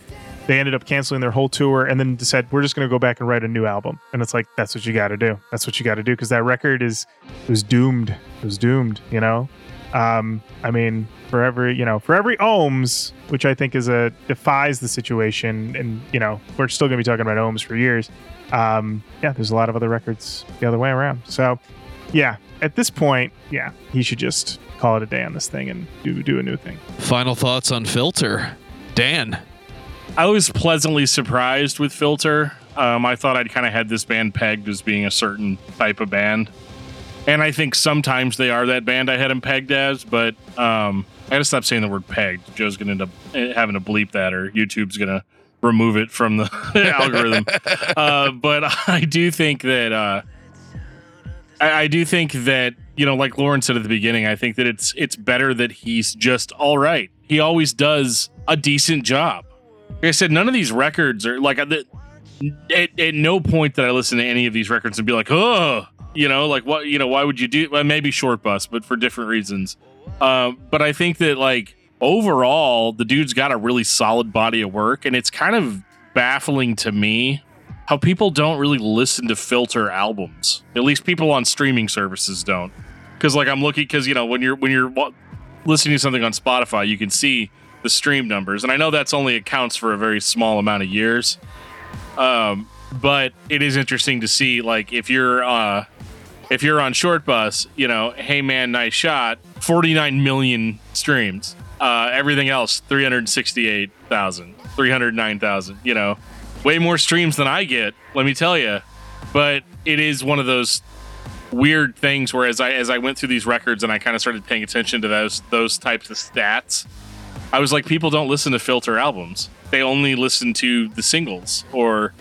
[SPEAKER 1] they ended up canceling their whole tour and then decided we're just going to go back and write a new album. And it's like that's what you got to do. That's what you got to do because that record is was doomed. It was doomed. You know. Um, I mean, for every you know, for every ohms, which I think is a defies the situation, and you know, we're still going to be talking about ohms for years. Um, yeah, there's a lot of other records the other way around. So, yeah, at this point, yeah, he should just call it a day on this thing and do do a new thing.
[SPEAKER 2] Final thoughts on Filter, Dan.
[SPEAKER 3] I was pleasantly surprised with Filter. Um, I thought I'd kind of had this band pegged as being a certain type of band. And I think sometimes they are that band I had them pegged as, but um, I gotta stop saying the word pegged. Joe's gonna end up eh, having to bleep that, or YouTube's gonna remove it from the algorithm. Uh, but I do think that uh, I, I do think that you know, like Lauren said at the beginning, I think that it's it's better that he's just all right. He always does a decent job. Like I said, none of these records are like at, at, at no point that I listen to any of these records and be like, oh, you know, like what, you know, why would you do? Well, maybe short bus, but for different reasons. Um, but I think that like overall, the dude's got a really solid body of work, and it's kind of baffling to me how people don't really listen to filter albums. At least people on streaming services don't. Because like I'm looking, because you know when you're when you're listening to something on Spotify, you can see the stream numbers, and I know that's only accounts for a very small amount of years. Um, but it is interesting to see like if you're uh if you're on short bus you know hey man nice shot 49 million streams uh everything else 368000 309000 you know way more streams than i get let me tell you but it is one of those weird things where as i as i went through these records and i kind of started paying attention to those those types of stats i was like people don't listen to filter albums they only listen to the singles or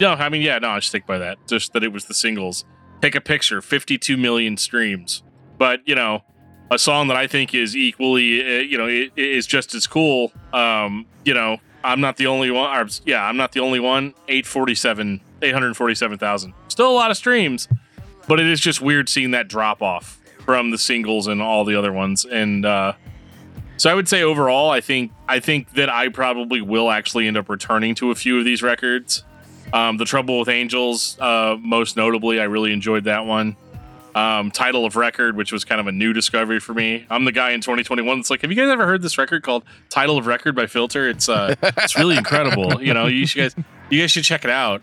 [SPEAKER 3] no, I mean, yeah, no, I stick by that. Just that it was the singles. Take a picture, 52 million streams. But, you know, a song that I think is equally, uh, you know, is just as cool. Um, you know, I'm not the only one. Or, yeah, I'm not the only one. 847, 847,000. Still a lot of streams, but it is just weird seeing that drop off from the singles and all the other ones. And, uh, so I would say overall, I think I think that I probably will actually end up returning to a few of these records. Um, the Trouble with Angels, uh, most notably, I really enjoyed that one. Um, title of record, which was kind of a new discovery for me. I'm the guy in 2021 that's like, have you guys ever heard this record called Title of Record by Filter? It's uh, it's really incredible. You know, you should guys you guys should check it out.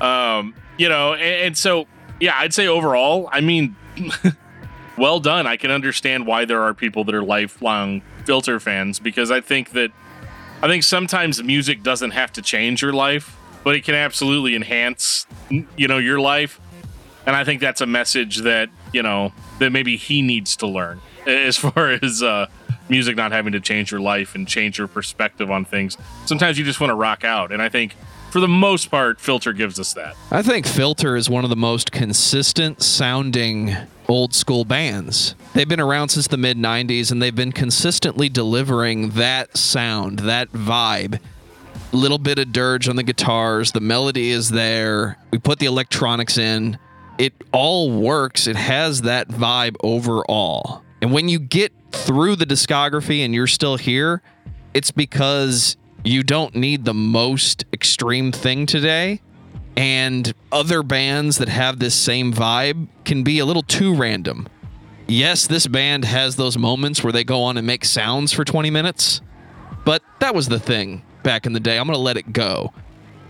[SPEAKER 3] Um, you know, and, and so yeah, I'd say overall, I mean, well done. I can understand why there are people that are lifelong Filter fans because I think that I think sometimes music doesn't have to change your life but it can absolutely enhance, you know, your life. And I think that's a message that you know that maybe he needs to learn as far as uh, music not having to change your life and change your perspective on things. Sometimes you just want to rock out, and I think for the most part, Filter gives us that.
[SPEAKER 2] I think Filter is one of the most consistent sounding old school bands. They've been around since the mid 90s and they've been consistently delivering that sound, that vibe. Little bit of dirge on the guitars, the melody is there. We put the electronics in. It all works. It has that vibe overall. And when you get through the discography and you're still here, it's because you don't need the most extreme thing today. And other bands that have this same vibe can be a little too random. Yes, this band has those moments where they go on and make sounds for 20 minutes, but that was the thing back in the day. I'm going to let it go.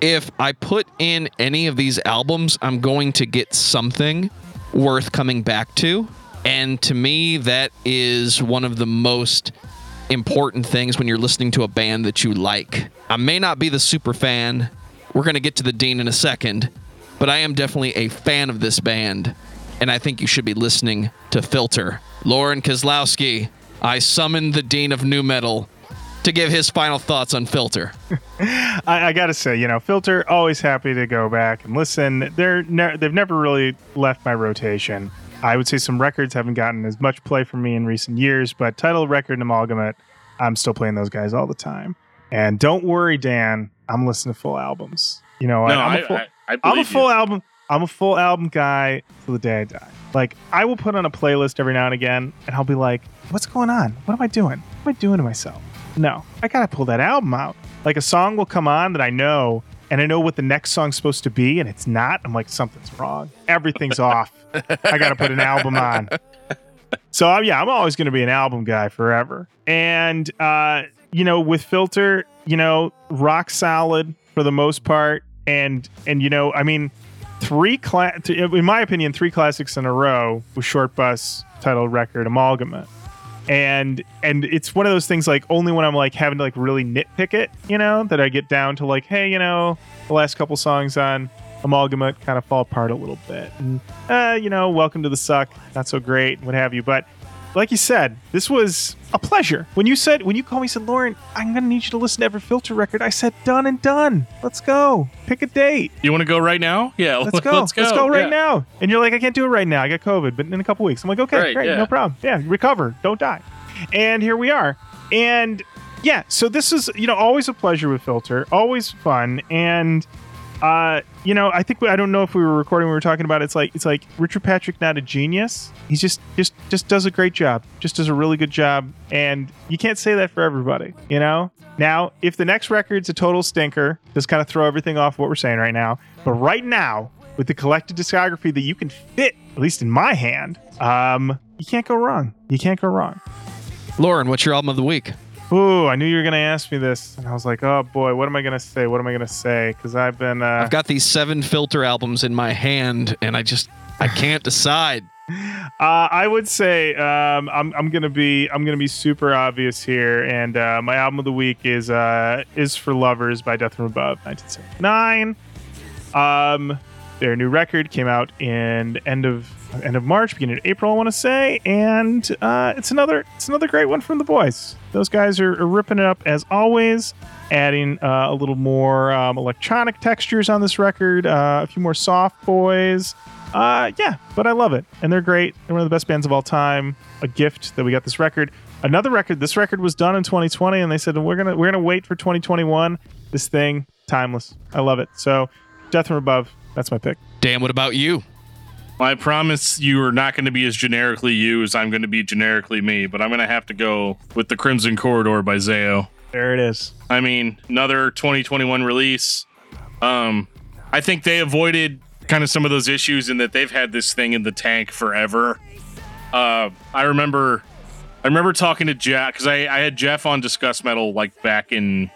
[SPEAKER 2] If I put in any of these albums, I'm going to get something worth coming back to. And to me, that is one of the most important things when you're listening to a band that you like. I may not be the super fan. We're going to get to the Dean in a second, but I am definitely a fan of this band, and I think you should be listening to Filter. Lauren Kozlowski, I summoned the Dean of Nu Metal to give his final thoughts on Filter.
[SPEAKER 1] I, I got to say, you know, Filter always happy to go back and listen. They're ne- they've never really left my rotation. I would say some records haven't gotten as much play from me in recent years, but title record and Amalgamut, I'm still playing those guys all the time. And don't worry, Dan, I'm listening to full albums. You know,
[SPEAKER 3] No,
[SPEAKER 1] I,
[SPEAKER 3] I,
[SPEAKER 1] am a full,
[SPEAKER 3] I, I
[SPEAKER 1] I'm a full album. I'm a full album guy till the day I die. Like I will put on a playlist every now and again, and I'll be like, "What's going on? What am I doing? What am I doing to myself?" No, I gotta pull that album out. Like a song will come on that I know, and I know what the next song's supposed to be, and it's not. I'm like, something's wrong. Everything's off. I gotta put an album on. So yeah, I'm always to be an album guy forever. And uh, you know, with Filter, you know, rock solid for the most part. And and you know, I mean, three cla- th- in my opinion, three classics in a row with Short Bus title record Amalgamut. And and it's one of those things like only when I'm like having to like really nitpick it, you know, that I get down to like, hey, you know, the last couple songs on Amalgamut kind of fall apart a little bit. And uh, you know, welcome to the suck, not so great, what have you. But like you said, this was a pleasure. When you said when you called me, said, Lauren, I'm gonna need you to listen to every filter record. I said, done and done. Let's go. Pick a date.
[SPEAKER 3] You want to go right now? Yeah,
[SPEAKER 1] Let's go.
[SPEAKER 3] Let's go,
[SPEAKER 1] right
[SPEAKER 3] Yeah.
[SPEAKER 1] now. And you're like, I can't do it right now. I got COVID, but in a couple weeks. I'm like, okay,
[SPEAKER 3] Right,
[SPEAKER 1] great,
[SPEAKER 3] yeah.
[SPEAKER 1] no problem. Yeah, recover. Don't die. And here we are. And yeah, so this is, you know, always a pleasure with Filter, always fun. And uh, you know, I think we, I don't know if we were recording. We were talking about it's like it's like Richard Patrick, not a genius. He's just just just does a great job. Just does a really good job, and you can't say that for everybody. You know. Now, if the next record's a total stinker, just kind of throw everything off what we're saying right now. But right now, with the collected discography that you can fit, at least in my hand, um, you can't go wrong. You can't go wrong.
[SPEAKER 2] Lauren, what's your album of the week?
[SPEAKER 1] Ooh, I knew you were gonna ask me this, and I was like, oh boy, what am I gonna say? What am I gonna say? Because I've been. Uh,
[SPEAKER 2] I've got these seven filter albums in my hand, and I just I can't decide.
[SPEAKER 1] Uh, I would say um, I'm, I'm gonna be I'm gonna be super obvious here, and uh, my album of the week is uh, is for Lovers by Death from Above, 1979. Um, their new record came out in end of end of March, beginning of April, I want to say, and uh, it's another it's another great one from the boys. Those guys are, are ripping it up as always, adding uh, a little more um, electronic textures on this record, uh, a few more soft boys. Uh, yeah, but I love it, and they're great. They're one of the best bands of all time. A gift that we got this record. Another record. This record was done in 2020, and they said we're gonna we're gonna wait for 2021. This thing, timeless. I love it. So, Death from Above. That's my pick.
[SPEAKER 2] Dan, what about you?
[SPEAKER 3] I promise you are not going to be as generically you as I'm going to be generically me, but I'm going to have to go with the Crimson Corridor by Zao.
[SPEAKER 1] There it is.
[SPEAKER 3] I mean, another 2021 release. Um, I think they avoided kind of some of those issues in that they've had this thing in the tank forever. Uh, I remember, I remember talking to Jeff because I, I had Jeff on Discuss Metal like back in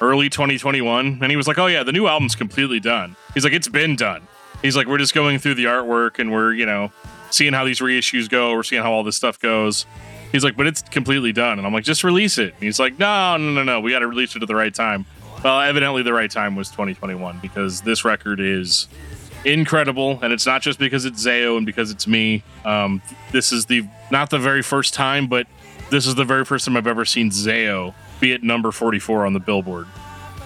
[SPEAKER 3] early 2021, and he was like, "Oh yeah, the new album's completely done." He's like, "It's been done." He's like, "We're just going through the artwork and we're you know seeing how these reissues go. We're seeing how all this stuff goes." He's like, "But it's completely done," and I'm like, "Just release it." And he's like, "No, no, no, no. We got to release it at the right time." Well, evidently the right time was 2021 because this record is incredible, and it's not just because it's Zao and because it's me. Um, this is the not the very first time, but this is the very first time I've ever seen Zao be at number 44 on the Billboard.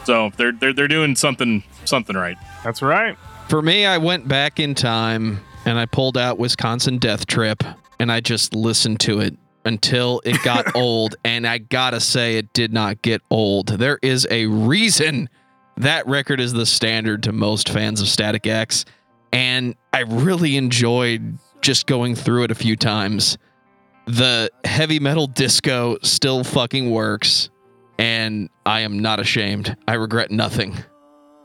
[SPEAKER 3] So they're they're they're doing something something right.
[SPEAKER 1] That's right.
[SPEAKER 2] For me, I went back in time and I pulled out Wisconsin Death Trip and I just listened to it until it got old. And I gotta say, it did not get old. There is a reason that record is the standard to most fans of Static X. And I really enjoyed just going through it a few times. The heavy metal disco still fucking works. And I am not ashamed. I regret nothing.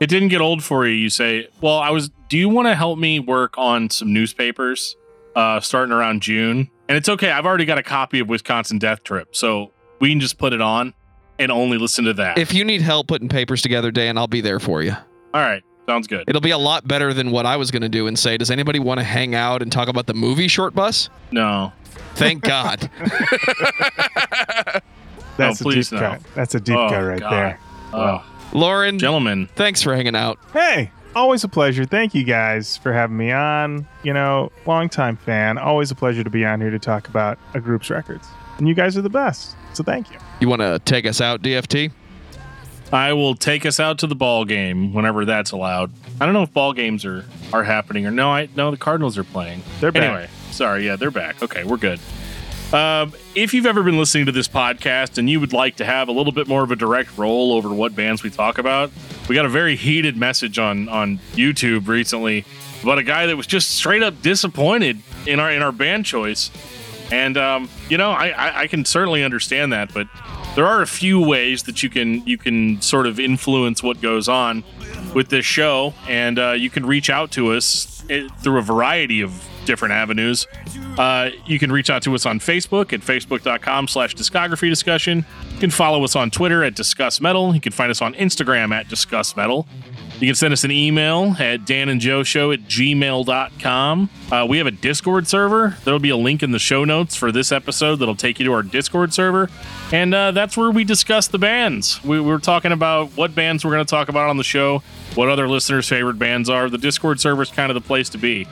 [SPEAKER 3] It didn't get old for you. You say, "Well, I was. Do you want to help me work on some newspapers, uh, starting around June?" And it's okay. I've already got a copy of Wisconsin Death Trip, so we can just put it on and only listen to that.
[SPEAKER 2] If you need help putting papers together, Dan, I'll be there for you.
[SPEAKER 3] All right, sounds good.
[SPEAKER 2] It'll be a lot better than what I was going to do and say, does anybody want to hang out and talk about the movie Short Bus?
[SPEAKER 3] No,
[SPEAKER 2] Thank God.
[SPEAKER 1] That's a
[SPEAKER 3] please
[SPEAKER 1] deep
[SPEAKER 3] no.
[SPEAKER 1] cut. That's a deep
[SPEAKER 3] Oh,
[SPEAKER 1] cut right
[SPEAKER 3] God.
[SPEAKER 1] there.
[SPEAKER 3] oh,
[SPEAKER 2] Lauren,
[SPEAKER 3] gentlemen.
[SPEAKER 2] thanks for hanging out.
[SPEAKER 1] Hey, always a pleasure. Thank you guys for having me on. You know, longtime fan. Always a pleasure to be on here to talk about a group's records. And you guys are the best. So thank you.
[SPEAKER 2] You want to take us out, DFT?
[SPEAKER 3] I will take us out to the ball game whenever that's allowed. I don't know if ball games are are happening or no. I no, the Cardinals are playing.
[SPEAKER 1] They're back.
[SPEAKER 3] Anyway, sorry. Yeah, they're back. Okay, we're good. Um, if you've ever been listening to this podcast and you would like to have a little bit more of a direct role over what bands we talk about, we got a very heated message on on YouTube recently about a guy that was just straight up disappointed in our in our band choice. And um, you know, I, I I can certainly understand that, but there are a few ways that you can you can sort of influence what goes on with this show, and uh, you can reach out to us eh, through a variety of different avenues. Uh, you can reach out to us on Facebook at facebook.com slash discography discussion. You can follow us on Twitter at Discuss Metal. You can find us on Instagram at Discuss Metal. You can send us an email at danandjoeshow at gmail.com. Uh, we have a Discord server. There'll be a link in the show notes for this episode that'll take you to our Discord server. And uh, that's where we discuss the bands. We, we're talking about what bands we're going to talk about on the show, what other listeners' favorite bands are. The Discord server is kind of the place to be.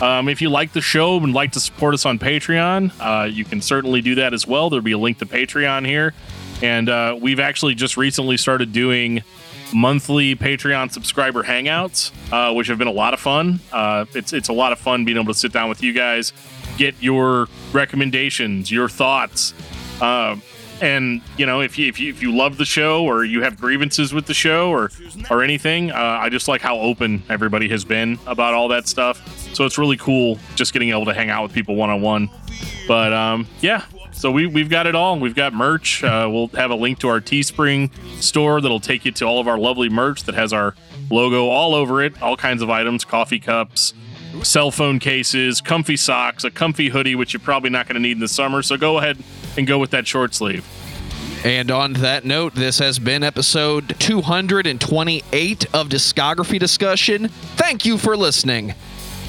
[SPEAKER 3] Um, if you like the show and like to support us on Patreon, uh, you can certainly do that as well. There'll be a link to Patreon here. And uh, we've actually just recently started doing monthly Patreon subscriber hangouts, uh, which have been a lot of fun. Uh, it's it's a lot of fun being able to sit down with you guys, get your recommendations, your thoughts, um, and you know if you if you if you love the show or you have grievances with the show or or anything, uh, I just like how open everybody has been about all that stuff. So it's really cool just getting able to hang out with people one on one. But um, yeah, so we, we've got it all. We've got merch. Uh, we'll have a link to our Teespring store that'll take you to all of our lovely merch that has our logo all over it, all kinds of items, coffee cups, cell phone cases, comfy socks, a comfy hoodie, which you're probably not going to need in the summer. So go ahead and go with that short sleeve.
[SPEAKER 2] And on that note, this has been episode 228 of Discography Discussion. Thank you for listening.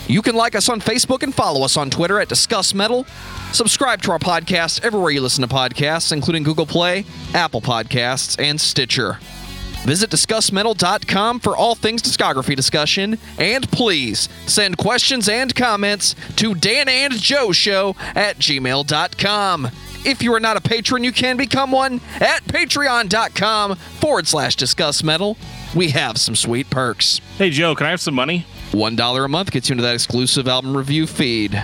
[SPEAKER 2] You can like us on Facebook and follow us on Twitter at Discuss Metal. Subscribe to our podcast everywhere you listen to podcasts, including Google Play, Apple Podcasts, and Stitcher. Visit DiscussMetal.com for all things discography discussion, and please send questions and comments to Dan and Joe Show at gmail.com. If you are not a patron, you can become one at patreon.com forward slash discuss metal. We have some sweet perks.
[SPEAKER 3] Hey, Joe, can I have some money?
[SPEAKER 2] $1 a month gets you into that exclusive album review feed.